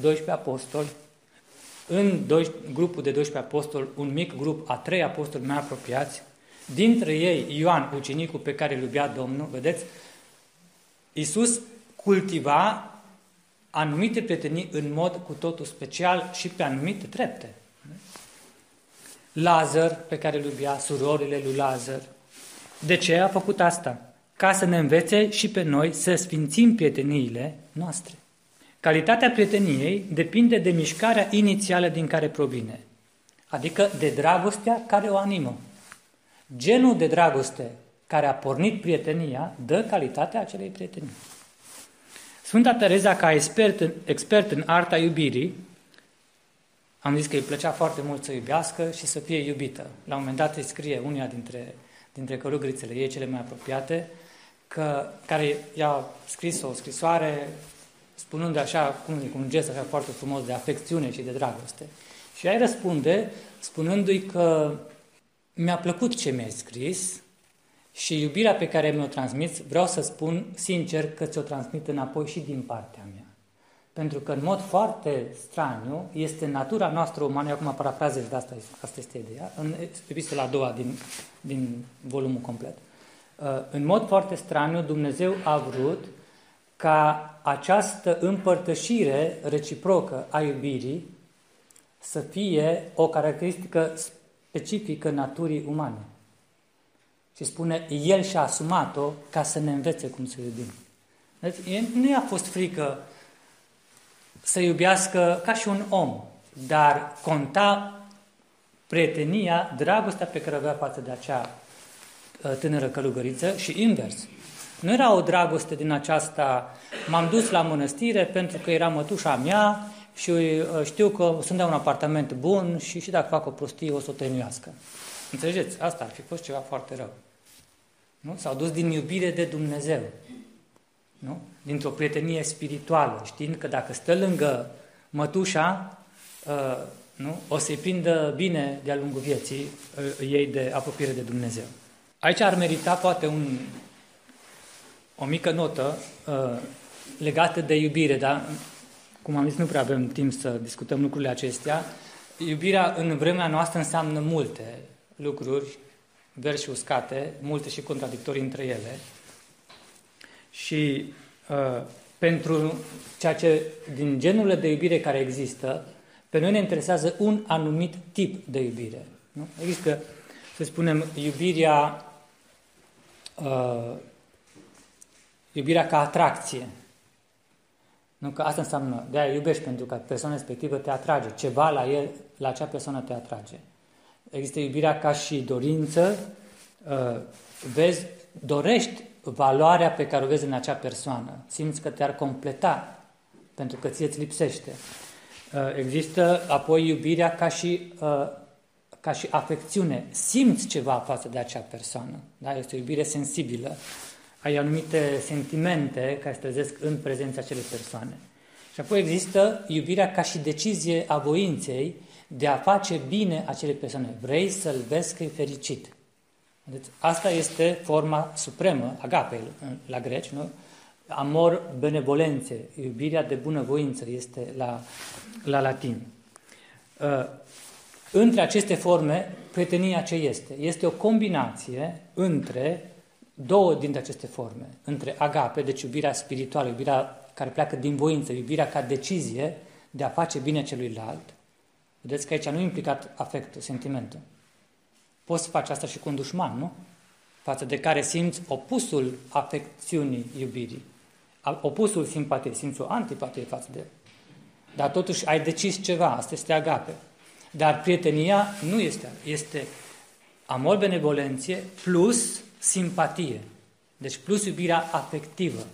12 apostoli, în grupul de 12 apostoli, un mic grup a trei apostoli mai apropiați, dintre ei Ioan, ucenicul pe care îl iubea Domnul, vedeți, Isus cultiva anumite prietenii în mod cu totul special și pe anumite trepte. Lazar, pe care îl iubea, surorile lui Lazar. De ce a făcut asta? Ca să ne învețe și pe noi să sfințim prieteniile noastre. Calitatea prieteniei depinde de mișcarea inițială din care provine, adică de dragostea care o animă. Genul de dragoste care a pornit prietenia dă calitatea acelei prietenii. Sfânta Tereza, ca expert în, expert în arta iubirii, am zis că îi plăcea foarte mult să iubească și să fie iubită. La un moment dat îi scrie unia dintre, dintre călugrițele ei, cele mai apropiate, că, care i-a scris o scrisoare spunând așa, cum cu un gest așa foarte frumos de afecțiune și de dragoste. Și ea îi răspunde spunându-i că mi-a plăcut ce mi-ai scris, și iubirea pe care mi-o transmiți, vreau să spun sincer că ți-o transmit înapoi și din partea mea. Pentru că în mod foarte straniu este natura noastră umană, acum parafrazez de asta, asta este ideea, în epistola a doua din, din volumul complet. Uh, în mod foarte straniu, Dumnezeu a vrut ca această împărtășire reciprocă a iubirii să fie o caracteristică specifică naturii umane. Și spune, El și-a asumat-o ca să ne învețe cum să iubim. Deci, nu i-a fost frică să iubească ca și un om, dar conta prietenia, dragostea pe care o avea față de acea uh, tânără călugăriță și invers. Nu era o dragoste din aceasta, m-am dus la mănăstire pentru că era mătușa mea și uh, știu că o să-mi dea un apartament bun și și dacă fac o prostie o să o tăinuiască. Înțelegeți? Asta ar fi fost ceva foarte rău. Nu? S-au dus din iubire de Dumnezeu. Nu? Dintr-o prietenie spirituală, știind că dacă stă lângă mătușa, uh, nu? o să-i prindă bine de-a lungul vieții uh, ei de apropiere de Dumnezeu. Aici ar merita poate un, o mică notă uh, legată de iubire, dar cum am zis, nu prea avem timp să discutăm lucrurile acestea. Iubirea în vremea noastră înseamnă multe lucruri verzi și uscate, multe și contradictorii între ele. Și uh, pentru ceea ce, din genurile de iubire care există, pe noi ne interesează un anumit tip de iubire. Nu? Există, să spunem, iubirea, uh, iubirea ca atracție. Nu? Că asta înseamnă, de aia iubești pentru că persoana respectivă te atrage, ceva la el, la acea persoană te atrage. Există iubirea ca și dorință, uh, vezi, dorești valoarea pe care o vezi în acea persoană, simți că te-ar completa pentru că ție îți lipsește. Uh, există apoi iubirea ca și, uh, ca și afecțiune. Simți ceva față de acea persoană. Da? Este o iubire sensibilă. Ai anumite sentimente care se trezesc în prezența acelei persoane. Și apoi există iubirea ca și decizie a voinței de a face bine acelei persoane. Vrei să-l vezi că e fericit. Deci asta este forma supremă, agape la greci, nu? Amor benevolențe, iubirea de bunăvoință este la, la latin. Uh, între aceste forme, prietenia ce este? Este o combinație între două dintre aceste forme. Între agape, deci iubirea spirituală, iubirea care pleacă din voință, iubirea ca decizie de a face bine celuilalt. Vedeți că aici nu e implicat afectul, sentimentul. Poți să faci asta și cu un dușman, nu? Față de care simți opusul afecțiunii iubirii, opusul simpatiei, simți o antipatie față de el. Dar totuși ai decis ceva, asta este agape. Dar prietenia nu este, este amor benevolenție plus simpatie. Deci plus iubirea afectivă.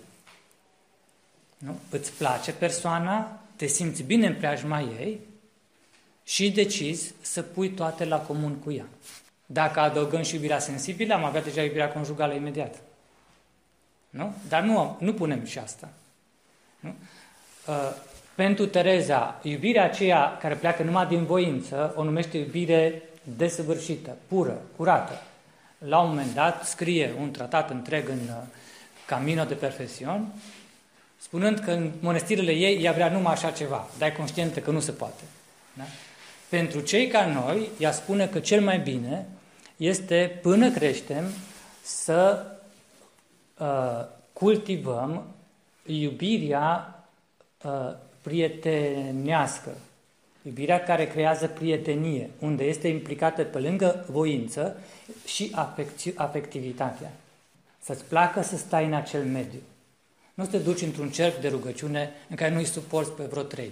Nu? Îți place persoana, te simți bine în preajma ei și decizi să pui toate la comun cu ea. Dacă adăugăm și iubirea sensibilă, am avea deja iubirea conjugală imediat. Nu? Dar nu, nu punem și asta. Nu? Uh, pentru Tereza, iubirea aceea care pleacă numai din voință, o numește iubire desăvârșită, pură, curată. La un moment dat scrie un tratat întreg în uh, Camino de Perfesion, spunând că în mănăstirile ei ea vrea numai așa ceva, dar e conștientă că nu se poate. Da? Pentru cei ca noi, ea spune că cel mai bine este, până creștem, să uh, cultivăm iubirea uh, prietenească, iubirea care creează prietenie, unde este implicată pe lângă voință și afectivitatea. Să-ți placă să stai în acel mediu. Nu te duci într-un cerc de rugăciune în care nu-i suporți pe vreo trei.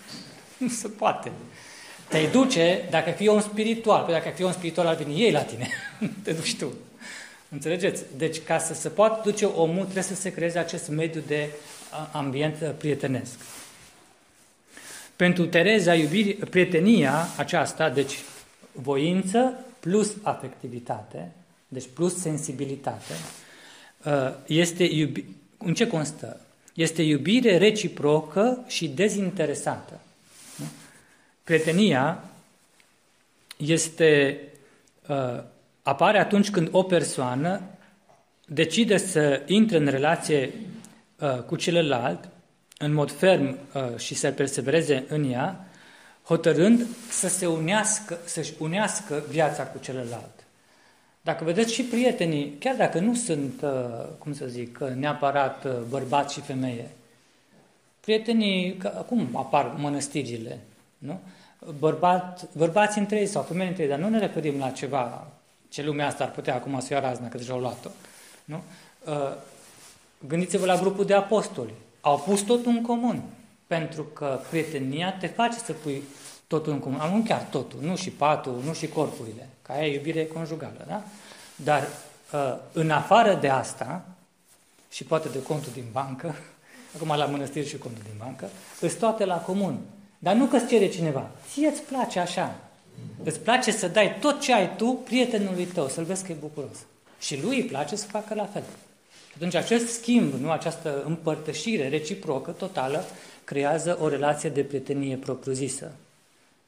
nu se poate. Te duce, dacă fii om spiritual, pentru dacă fii om spiritual, ar veni ei la tine. te duci tu. Înțelegeți? Deci, ca să se poată duce omul, trebuie să se creeze acest mediu de ambient prietenesc. Pentru Tereza, iubiri, prietenia aceasta, deci voință plus afectivitate, deci plus sensibilitate, este iubi... în ce constă? Este iubire reciprocă și dezinteresată. Prietenia este, uh, apare atunci când o persoană decide să intre în relație uh, cu celălalt în mod ferm uh, și să persevereze în ea, hotărând să se unească, să-și unească viața cu celălalt. Dacă vedeți și prietenii, chiar dacă nu sunt, cum să zic, neapărat bărbați și femeie, prietenii, acum apar mănăstirile, nu? Bărbat, bărbați între ei sau femei între ei, dar nu ne referim la ceva ce lumea asta ar putea acum să ia razna, că deja au luat-o. Nu? Uh, gândiți-vă la grupul de apostoli. Au pus totul în comun, pentru că prietenia te face să pui totul în comun. Nu chiar totul, nu și patul, nu și corpurile, ca aia e iubire conjugală, da? Dar uh, în afară de asta, și poate de contul din bancă, acum la mănăstiri și contul din bancă, îți toate la comun. Dar nu că îți cere cineva. Ție îți place așa. Îți place să dai tot ce ai tu prietenului tău, să-l vezi că e bucuros. Și lui îi place să facă la fel. Atunci acest schimb, nu această împărtășire reciprocă, totală, creează o relație de prietenie propriu-zisă.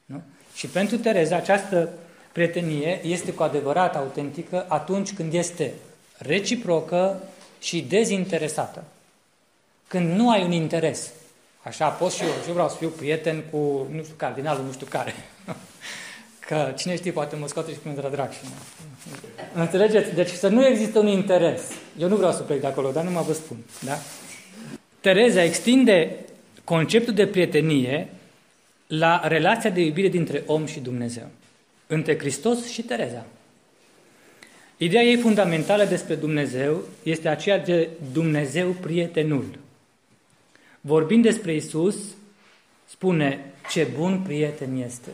Nu? Și pentru Tereza această prietenie este cu adevărat autentică atunci când este reciprocă și dezinteresată. Când nu ai un interes. Așa pot și eu. Și eu vreau să fiu prieten cu, nu știu, cardinalul, nu știu care. Că cine știe, poate mă scoate și pe mine drag și Înțelegeți? Deci să nu există un interes. Eu nu vreau să plec de acolo, dar nu mă vă spun. Da? Tereza extinde conceptul de prietenie la relația de iubire dintre om și Dumnezeu. Între Hristos și Tereza. Ideea ei fundamentală despre Dumnezeu este aceea de Dumnezeu prietenul. Vorbind despre Isus, spune ce bun prieten este.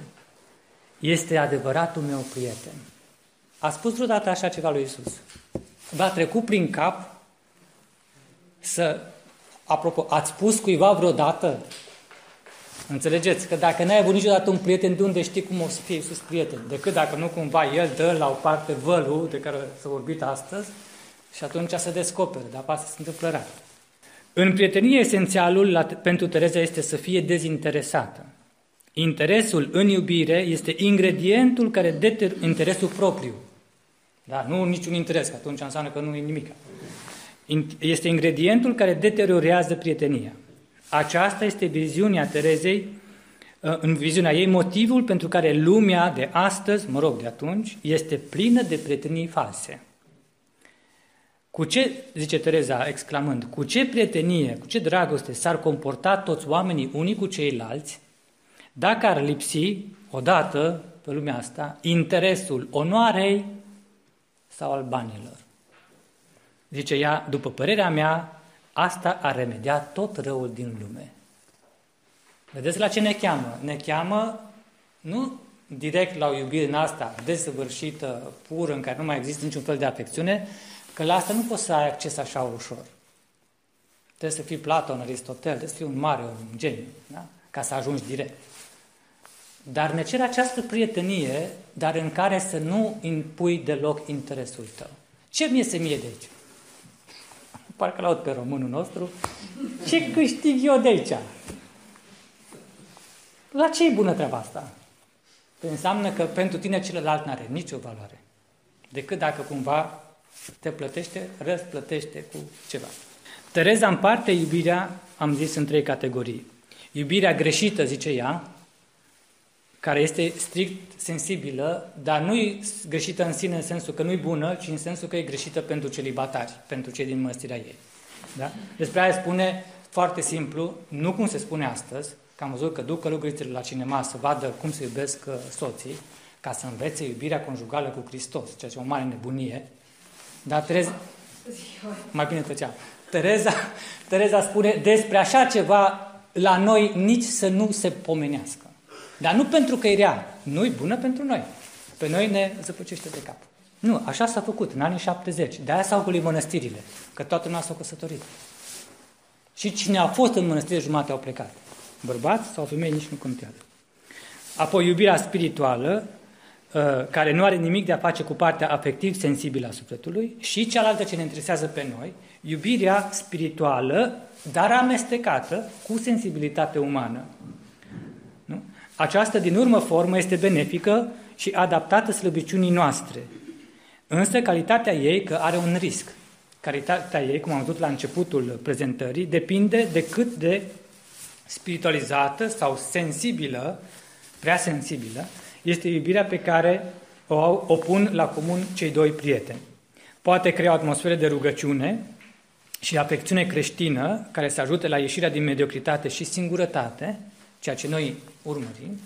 Este adevăratul meu prieten. A spus vreodată așa ceva lui Isus. V-a trecut prin cap să apropo, ați spus cuiva vreodată? Înțelegeți? Că dacă n-ai avut niciodată un prieten, de unde știi cum o să fie Iisus prieten? Decât dacă nu cumva el dă la o parte vălul de care s-a vorbit astăzi și atunci se descoperă, dar asta se întâmplă rar. În prietenie, esențialul la, pentru Tereza este să fie dezinteresată. Interesul în iubire este ingredientul care deter interesul propriu. Da, nu niciun interes, că atunci înseamnă că nu e nimic. Este ingredientul care deteriorează prietenia. Aceasta este viziunea Terezei, uh, în viziunea ei, motivul pentru care lumea de astăzi, mă rog, de atunci, este plină de prietenii false. Cu ce, zice Tereza exclamând, cu ce prietenie, cu ce dragoste s-ar comporta toți oamenii unii cu ceilalți dacă ar lipsi odată pe lumea asta interesul onoarei sau al banilor. Zice ea, după părerea mea, asta ar remedia tot răul din lume. Vedeți la ce ne cheamă? Ne cheamă nu direct la o iubire în asta desăvârșită, pură, în care nu mai există niciun fel de afecțiune, că la asta nu poți să ai acces așa ușor. Trebuie să fii Platon, Aristotel, trebuie să fii un mare, un geniu, da? ca să ajungi direct. Dar ne cere această prietenie, dar în care să nu impui deloc interesul tău. Ce mi se mie de aici? Parcă laud pe românul nostru. Ce câștig eu de aici? La ce e bună treaba asta? Păi înseamnă că pentru tine celălalt nu are nicio valoare. Decât dacă cumva te plătește, răsplătește cu ceva. Tereza împarte iubirea, am zis, în trei categorii. Iubirea greșită, zice ea, care este strict sensibilă, dar nu e greșită în sine în sensul că nu e bună, ci în sensul că e greșită pentru celibatari, pentru cei din măstirea ei. Da? Despre aia spune foarte simplu, nu cum se spune astăzi, că am văzut că duc călugărițele la cinema să vadă cum se iubesc uh, soții, ca să învețe iubirea conjugală cu Hristos, ceea ce e o mare nebunie. Dar Tereza... Mai bine tăcea. Tereza, Tereza spune despre așa ceva la noi nici să nu se pomenească. Dar nu pentru că e rea, nu e bună pentru noi. Pe noi ne zăpăcește de cap. Nu, așa s-a făcut în anii 70. De aia s-au golit mănăstirile, că toată lumea s-a căsătorit. Și cine a fost în mănăstire, jumate au plecat. Bărbați sau femei nici nu contează. Apoi iubirea spirituală, uh, care nu are nimic de a face cu partea afectiv-sensibilă a sufletului și cealaltă ce ne interesează pe noi, iubirea spirituală, dar amestecată cu sensibilitate umană. Această din urmă formă este benefică și adaptată slăbiciunii noastre. Însă calitatea ei că are un risc. Calitatea ei, cum am văzut la începutul prezentării, depinde de cât de spiritualizată sau sensibilă, prea sensibilă, este iubirea pe care o, o pun la comun cei doi prieteni. Poate crea o atmosferă de rugăciune și afecțiune creștină care să ajute la ieșirea din mediocritate și singurătate, ceea ce noi urmărim,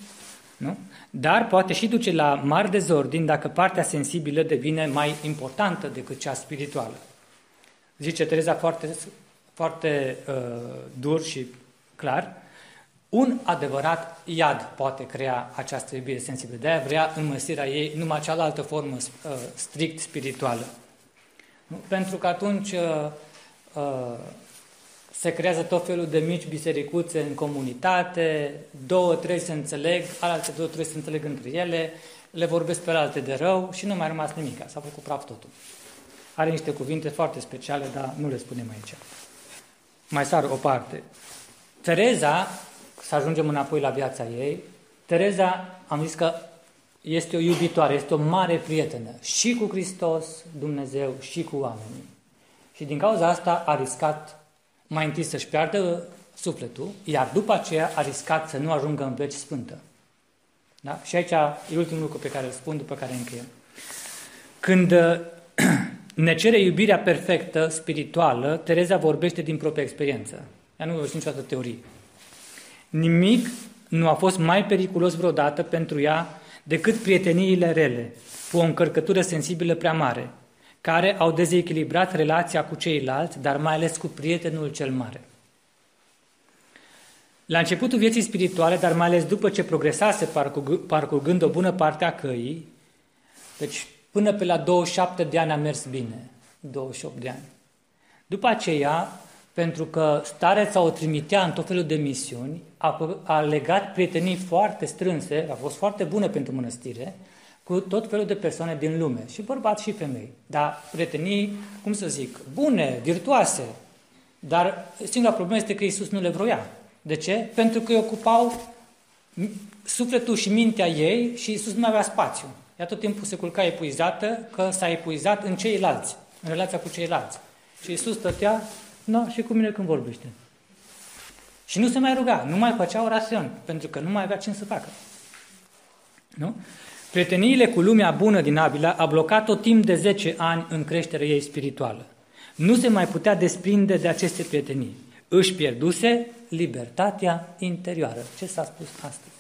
nu? dar poate și duce la mari dezordini dacă partea sensibilă devine mai importantă decât cea spirituală. Zice Tereza foarte, foarte uh, dur și clar, un adevărat iad poate crea această iubire sensibilă. De-aia vrea înmăsirea ei numai cealaltă formă uh, strict spirituală. Nu? Pentru că atunci uh, uh, se creează tot felul de mici bisericuțe în comunitate, două, trei se înțeleg, alte două, trei se înțeleg între ele, le vorbesc pe alte de rău și nu mai a rămas nimic. S-a făcut praf totul. Are niște cuvinte foarte speciale, dar nu le spunem aici. Mai sar o parte. Tereza, să ajungem înapoi la viața ei, Tereza, am zis că este o iubitoare, este o mare prietenă și cu Hristos, Dumnezeu, și cu oamenii. Și din cauza asta a riscat mai întâi să-și piardă sufletul, iar după aceea a riscat să nu ajungă în veci sfântă. Da? Și aici e ultimul lucru pe care îl spun, după care încheiem. Când ne cere iubirea perfectă, spirituală, Tereza vorbește din propria experiență. Ea nu vorbește niciodată teorie. Nimic nu a fost mai periculos vreodată pentru ea decât prieteniile rele, cu o încărcătură sensibilă prea mare, care au dezechilibrat relația cu ceilalți, dar mai ales cu prietenul cel mare. La începutul vieții spirituale, dar mai ales după ce progresase parcurgând o bună parte a căii, deci până pe la 27 de ani a mers bine, 28 de ani. După aceea, pentru că stareța o trimitea în tot felul de misiuni, a, a legat prietenii foarte strânse, a fost foarte bună pentru mănăstire, cu tot felul de persoane din lume, și bărbați și femei. Dar prietenii, cum să zic, bune, virtuoase. Dar singura problemă este că Iisus nu le vroia. De ce? Pentru că îi ocupau sufletul și mintea ei și Iisus nu avea spațiu. Ea tot timpul se culca epuizată, că s-a epuizat în ceilalți, în relația cu ceilalți. Și Iisus stătea, nu, și cu mine când vorbește. Și nu se mai ruga, nu mai făcea orațiuni, pentru că nu mai avea ce să facă. Nu? Prieteniile cu lumea bună din Abila a blocat-o timp de 10 ani în creșterea ei spirituală. Nu se mai putea desprinde de aceste prietenii. Își pierduse libertatea interioară. Ce s-a spus astăzi?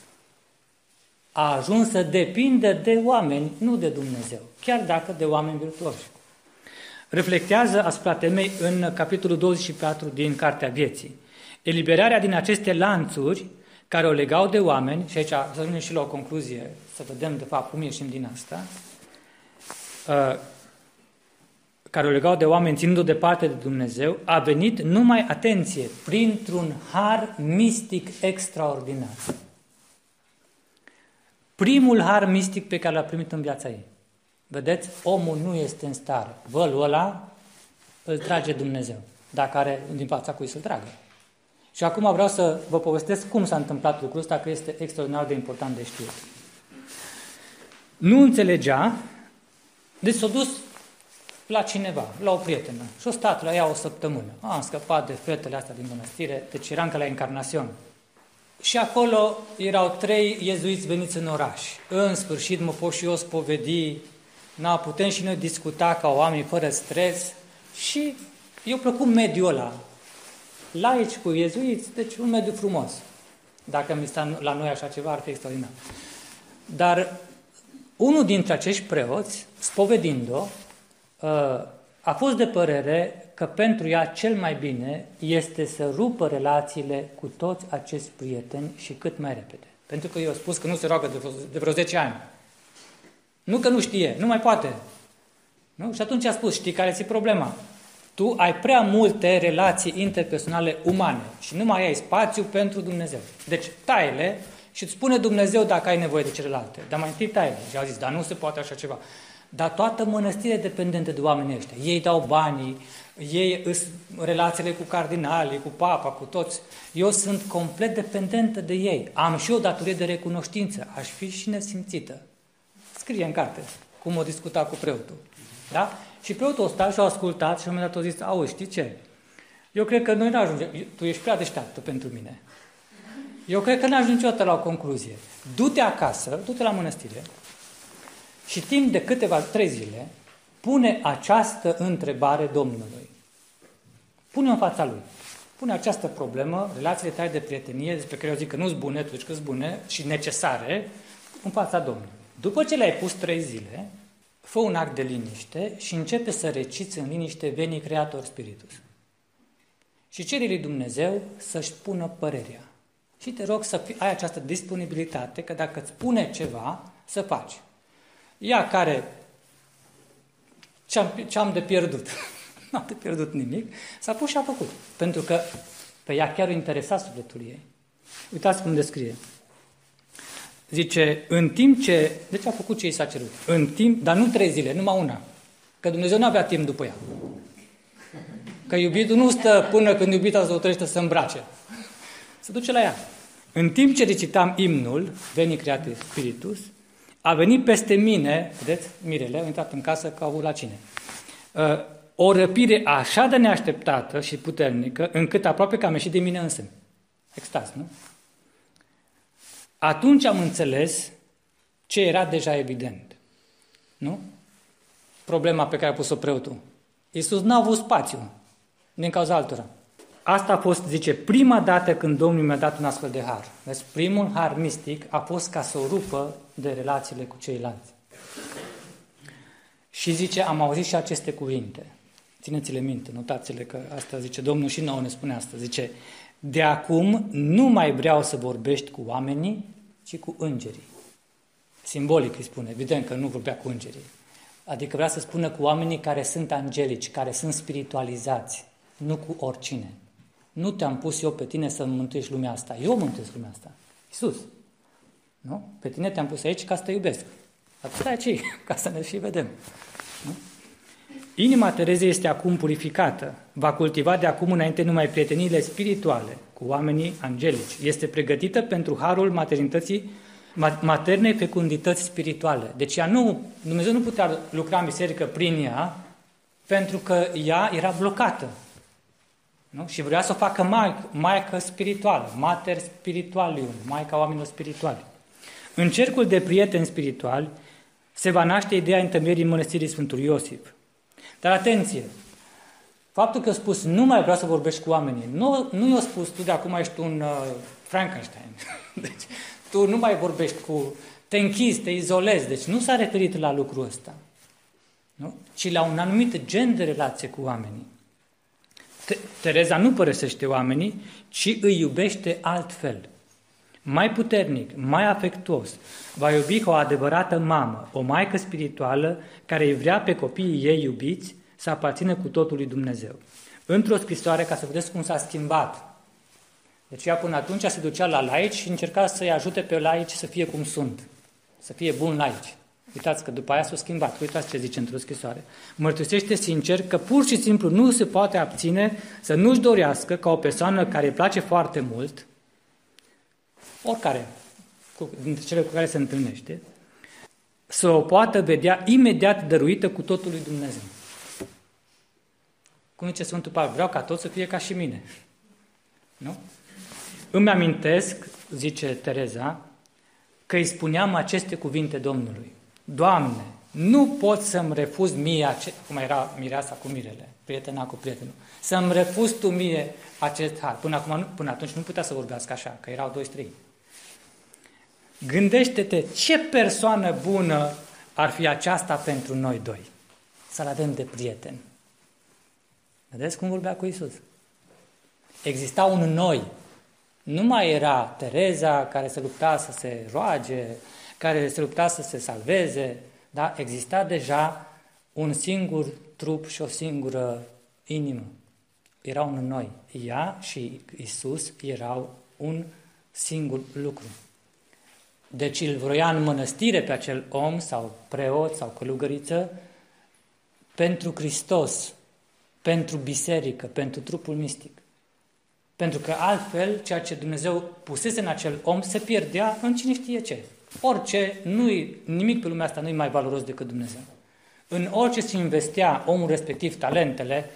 A ajuns să depindă de oameni, nu de Dumnezeu, chiar dacă de oameni virtuoși. Reflectează asupra temei în capitolul 24 din Cartea Vieții. Eliberarea din aceste lanțuri care o legau de oameni, și aici să ajungem și la o concluzie, să vedem de fapt cum ieșim din asta, uh, care o legau de oameni ținându-o departe de Dumnezeu, a venit numai, atenție, printr-un har mistic extraordinar. Primul har mistic pe care l-a primit în viața ei. Vedeți? Omul nu este în stare. Vălul ăla îl trage Dumnezeu. Dacă are din fața cui să-l tragă. Și acum vreau să vă povestesc cum s-a întâmplat lucrul ăsta, că este extraordinar de important de știut. Nu înțelegea, deci s-a dus la cineva, la o prietenă, și a stat la ea o săptămână. A, am scăpat de fetele astea din mănăstire, deci eram ca la încarnațion. Și acolo erau trei iezuiți veniți în oraș. În sfârșit mă pot și eu spovedi, na, putem și noi discuta ca oameni fără stres și eu plăcut mediul ăla, laici cu iezuiți, deci un mediu frumos. Dacă mi sta la noi așa ceva, ar fi extraordinar. Dar unul dintre acești preoți, spovedind-o, ă, a fost de părere că pentru ea cel mai bine este să rupă relațiile cu toți acești prieteni și cât mai repede. Pentru că eu am spus că nu se roagă de vreo, de vreo 10 ani. Nu că nu știe, nu mai poate. Nu? Și atunci a spus, știi care ți problema? Tu ai prea multe relații interpersonale umane și nu mai ai spațiu pentru Dumnezeu. Deci taile și îți spune Dumnezeu dacă ai nevoie de celelalte. Dar mai întâi taile. Și au zis, dar nu se poate așa ceva. Dar toată mănăstirea dependentă de oamenii ăștia. Ei dau banii, ei îs relațiile cu cardinalii, cu papa, cu toți. Eu sunt complet dependentă de ei. Am și o datorie de recunoștință. Aș fi și nesimțită. Scrie în carte cum o discuta cu preotul. Da? Și preotul o stat și a ascultat și la un moment dat a zis, auzi, știi ce? Eu cred că noi nu ajungem, tu ești prea deșteaptă pentru mine. Eu cred că nu ajungi niciodată la o concluzie. Du-te acasă, du-te la mănăstire și timp de câteva, trei zile, pune această întrebare Domnului. Pune-o în fața lui. Pune această problemă, relațiile tale de prietenie, despre care eu zic că nu sunt bune, tu zici că sunt bune și necesare, în fața Domnului. După ce le-ai pus trei zile, fă un act de liniște și începe să reciți în liniște Veni Creator Spiritus. Și cere lui Dumnezeu să-și pună părerea. Și te rog să ai această disponibilitate că dacă îți spune ceva, să faci. Ea care ce-am, ce-am de pierdut, nu am de pierdut nimic, s-a pus și a făcut. Pentru că pe ea chiar o interesa sufletul ei. Uitați cum descrie. Zice, în timp ce... Deci a făcut ce i s-a cerut. În timp, dar nu trei zile, numai una. Că Dumnezeu nu avea timp după ea. Că iubitul nu stă până când iubita se otrește să îmbrace. Se duce la ea. În timp ce recitam imnul, Veni Create Spiritus, a venit peste mine, vedeți, Mirele, a intrat în casă ca avut la cine, uh, o răpire așa de neașteptată și puternică, încât aproape că am ieșit de mine însă. Extaz, nu? Atunci am înțeles ce era deja evident. Nu? Problema pe care a pus-o preotul. Iisus n-a avut spațiu din cauza altora. Asta a fost, zice, prima dată când Domnul mi-a dat un astfel de har. Deci primul har mistic a fost ca să o rupă de relațiile cu ceilalți. Și zice, am auzit și aceste cuvinte. Țineți-le minte, notați-le că asta zice Domnul și nouă ne spune asta. Zice, de acum nu mai vreau să vorbești cu oamenii, ci cu îngerii. Simbolic îi spune, evident că nu vorbea cu îngerii. Adică vrea să spună cu oamenii care sunt angelici, care sunt spiritualizați, nu cu oricine. Nu te-am pus eu pe tine să mântuiești lumea asta. Eu mântuiesc lumea asta. Iisus. Nu? Pe tine te-am pus aici ca să te iubesc. Atâta e cei, ca să ne și vedem. Nu? Inima Terezei este acum purificată. Va cultiva de acum înainte numai prieteniile spirituale cu oamenii angelici. Este pregătită pentru harul maternității, maternei fecundități spirituale. Deci ea nu, Dumnezeu nu putea lucra în biserică prin ea, pentru că ea era blocată. Nu? Și vrea să o facă maică, maică spirituală, mater spiritualium, maica oamenilor spirituali. În cercul de prieteni spirituali se va naște ideea întemierii mănăstirii Sfântului Iosif. Dar atenție! Faptul că a spus nu mai vreau să vorbești cu oamenii, nu, nu i-a spus tu de acum ești un uh, Frankenstein. Deci tu nu mai vorbești cu... Te închizi, te izolezi. Deci nu s-a referit la lucrul ăsta. Nu? Ci la un anumit gen de relație cu oamenii. Tereza nu părăsește oamenii, ci îi iubește altfel. Mai puternic, mai afectuos, va iubi ca o adevărată mamă, o maică spirituală care îi vrea pe copiii ei iubiți să aparțină cu totul lui Dumnezeu. Într-o scrisoare, ca să vedeți cum s-a schimbat. Deci ea până atunci se ducea la laici și încerca să-i ajute pe laici să fie cum sunt, să fie bun laici. Uitați că după aia s-a schimbat. Uitați ce zice într-o scrisoare. Mărturisește sincer că pur și simplu nu se poate abține să nu-și dorească ca o persoană care îi place foarte mult, oricare dintre cele cu care se întâlnește, să o poată vedea imediat dăruită cu totul lui Dumnezeu. Cum zice Sfântul Pavel, vreau ca tot să fie ca și mine. Nu? Îmi amintesc, zice Tereza, că îi spuneam aceste cuvinte Domnului. Doamne, nu pot să-mi refuz mie, ace- cum era mireasa cu mirele, prietena cu prietenul, să-mi refuz tu mie acest har. Până, acum, până atunci nu putea să vorbească așa, că erau doi străini. Gândește-te ce persoană bună ar fi aceasta pentru noi doi. Să-l avem de prieten. Vedeți cum vorbea cu Isus? Exista un noi. Nu mai era Tereza care se lupta să se roage, care se lupta să se salveze, da? exista deja un singur trup și o singură inimă. Erau în noi. Ea și Isus erau un singur lucru. Deci îl vroia în mănăstire pe acel om sau preot sau călugăriță pentru Hristos, pentru biserică, pentru trupul mistic. Pentru că altfel, ceea ce Dumnezeu pusese în acel om se pierdea în cine știe ce. Orice, nu nimic pe lumea asta nu e mai valoros decât Dumnezeu. În orice se investea omul respectiv talentele,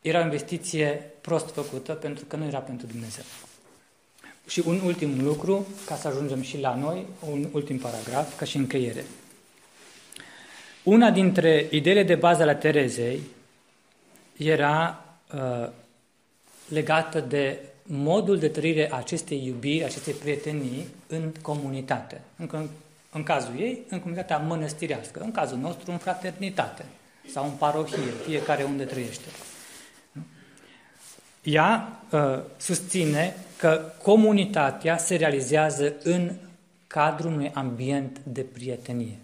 era o investiție prost făcută pentru că nu era pentru Dumnezeu. Și un ultim lucru, ca să ajungem și la noi, un ultim paragraf, ca și încheiere. Una dintre ideile de bază la Terezei era uh, legată de modul de trăire a acestei iubiri, acestei prietenii în comunitate. În, în cazul ei, în comunitatea mănăstirească, în cazul nostru, în fraternitate sau în parohie, fiecare unde trăiește. Ea uh, susține că comunitatea se realizează în cadrul unui ambient de prietenie.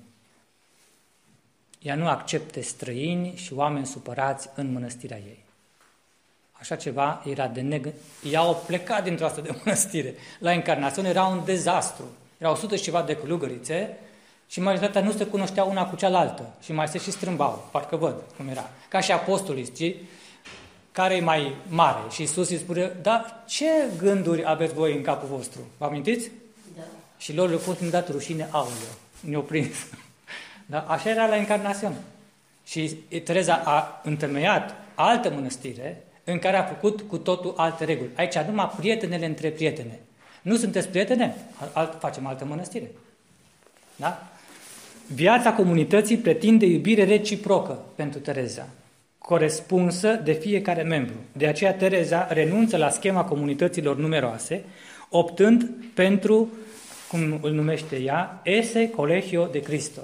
Ea nu accepte străini și oameni supărați în mănăstirea ei. Așa ceva era de neg... Ea au plecat dintr-o astfel de mănăstire. La încarnațiune era un dezastru. Erau sută și ceva de călugărițe și majoritatea nu se cunoștea una cu cealaltă și mai se și strâmbau, parcă văd cum era. Ca și apostolii, știi? Care e mai mare? Și Iisus îi spune, da, ce gânduri aveți voi în capul vostru? Vă amintiți? Da. Și lor le-a fost dat rușine aulă. Ne-au prins. Da? Așa era la încarnațiune. Și Tereza a întemeiat altă mănăstire în care a făcut cu totul alte reguli. Aici numai prietenele între prietene. Nu sunteți prietene? Alt, facem altă mănăstire. Da? Viața comunității pretinde iubire reciprocă pentru Tereza, corespunsă de fiecare membru. De aceea Tereza renunță la schema comunităților numeroase, optând pentru, cum îl numește ea, Ese Colegio de Cristo,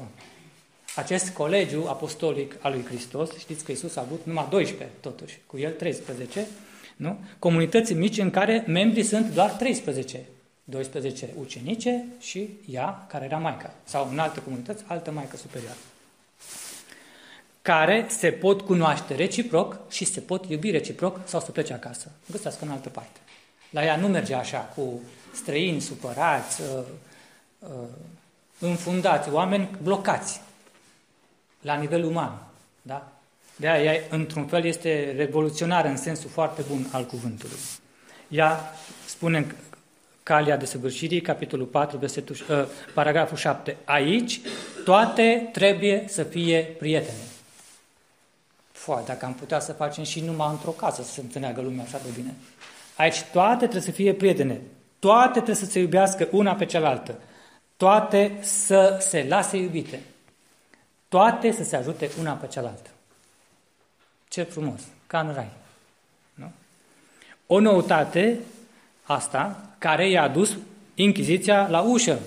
acest colegiu apostolic al lui Hristos, știți că Isus a avut numai 12, totuși, cu el 13, nu? comunități mici în care membrii sunt doar 13, 12 ucenice și ea, care era maica, sau în alte comunități, altă maică superioară. care se pot cunoaște reciproc și se pot iubi reciproc sau să plece acasă. Găsească în altă parte. La ea nu merge așa, cu străini supărați, uh, uh, înfundați, oameni blocați la nivel uman. Da? De aia, într-un fel, este revoluționară în sensul foarte bun al cuvântului. Ea spune în Calia de Săvârșirii, capitolul 4, versetul, uh, paragraful 7. Aici toate trebuie să fie prietene. Foa, dacă am putea să facem și numai într-o casă să se înțeleagă lumea așa de bine. Aici toate trebuie să fie prietene. Toate trebuie să se iubească una pe cealaltă. Toate să se lase iubite. Toate să se ajute una pe cealaltă. Ce frumos, ca în rai. Nu? O noutate, asta, care i-a dus Inchiziția la ușă.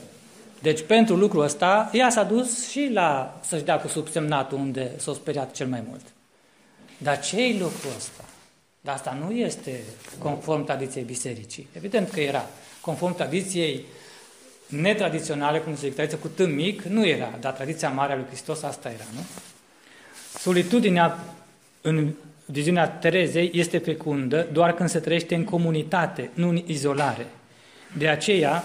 Deci pentru lucrul ăsta, ea s-a dus și la să-și dea cu subsemnatul unde s-a speriat cel mai mult. Dar ce e lucrul ăsta? Dar asta nu este conform tradiției bisericii. Evident că era. Conform tradiției netradiționale, cum se zice, tradiția cu tâm mic, nu era. Dar tradiția mare a lui Hristos asta era, nu? Solitudinea în viziunea Terezei este fecundă doar când se trăiește în comunitate, nu în izolare. De aceea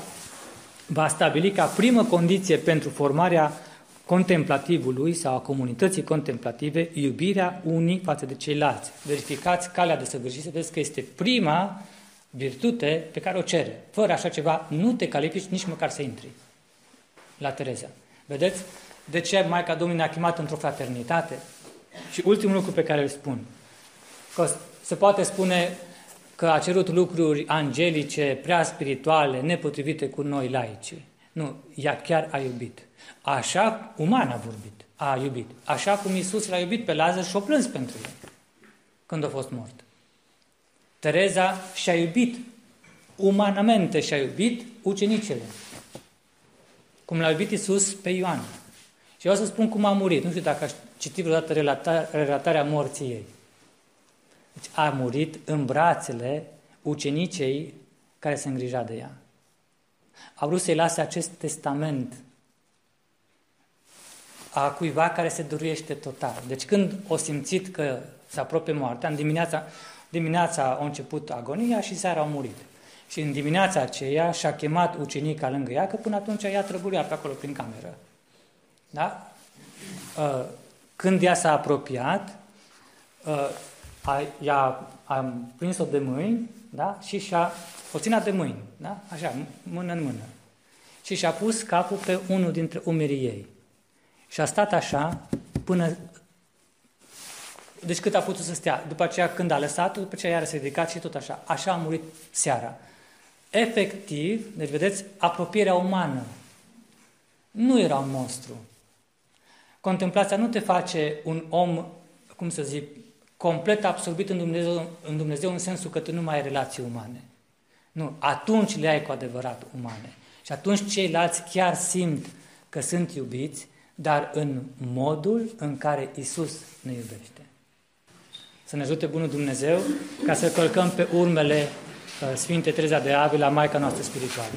va stabili ca primă condiție pentru formarea contemplativului sau a comunității contemplative iubirea unii față de ceilalți. Verificați calea de săvârșit să vedeți că este prima virtute pe care o cere. Fără așa ceva nu te califici nici măcar să intri la Tereza. Vedeți? De ce Maica Domnului ne-a chemat într-o fraternitate? Și ultimul lucru pe care îl spun, că se poate spune că a cerut lucruri angelice, prea spirituale, nepotrivite cu noi laici. Nu, ea chiar a iubit. Așa, uman a vorbit, a iubit. Așa cum Isus l-a iubit pe Lazar și o plâns pentru el când a fost mort. Tereza și-a iubit, umanamente și-a iubit ucenicele. Cum l-a iubit Isus pe Ioan. Și eu o să spun cum a murit. Nu știu dacă aș citi vreodată relata, relatarea morții ei. Deci a murit în brațele ucenicei care se îngrija de ea. A vrut să-i lase acest testament a cuiva care se duruiește total. Deci când o simțit că se apropie moartea, în dimineața, dimineața a început agonia și seara au murit. Și în dimineața aceea și-a chemat ucenica lângă ea, că până atunci ea trăburia pe acolo prin cameră. Da? Uh, când ea s-a apropiat, uh, a, ea a prins-o de mâini da? și și-a o ținea de mâini, da? așa, mână în mână. Și și-a pus capul pe unul dintre umerii ei. Și a stat așa până... Deci cât a putut să stea. După aceea când a lăsat după aceea iară s-a ridicat și tot așa. Așa a murit seara. Efectiv, deci vedeți, apropierea umană. Nu era un monstru. Contemplația nu te face un om, cum să zic, complet absorbit în Dumnezeu, în Dumnezeu în sensul că tu nu mai ai relații umane. Nu, atunci le ai cu adevărat umane. Și atunci ceilalți chiar simt că sunt iubiți, dar în modul în care Isus ne iubește. Să ne ajute Bunul Dumnezeu ca să călcăm pe urmele uh, Sfinte Treza de Avila, Maica noastră spirituală.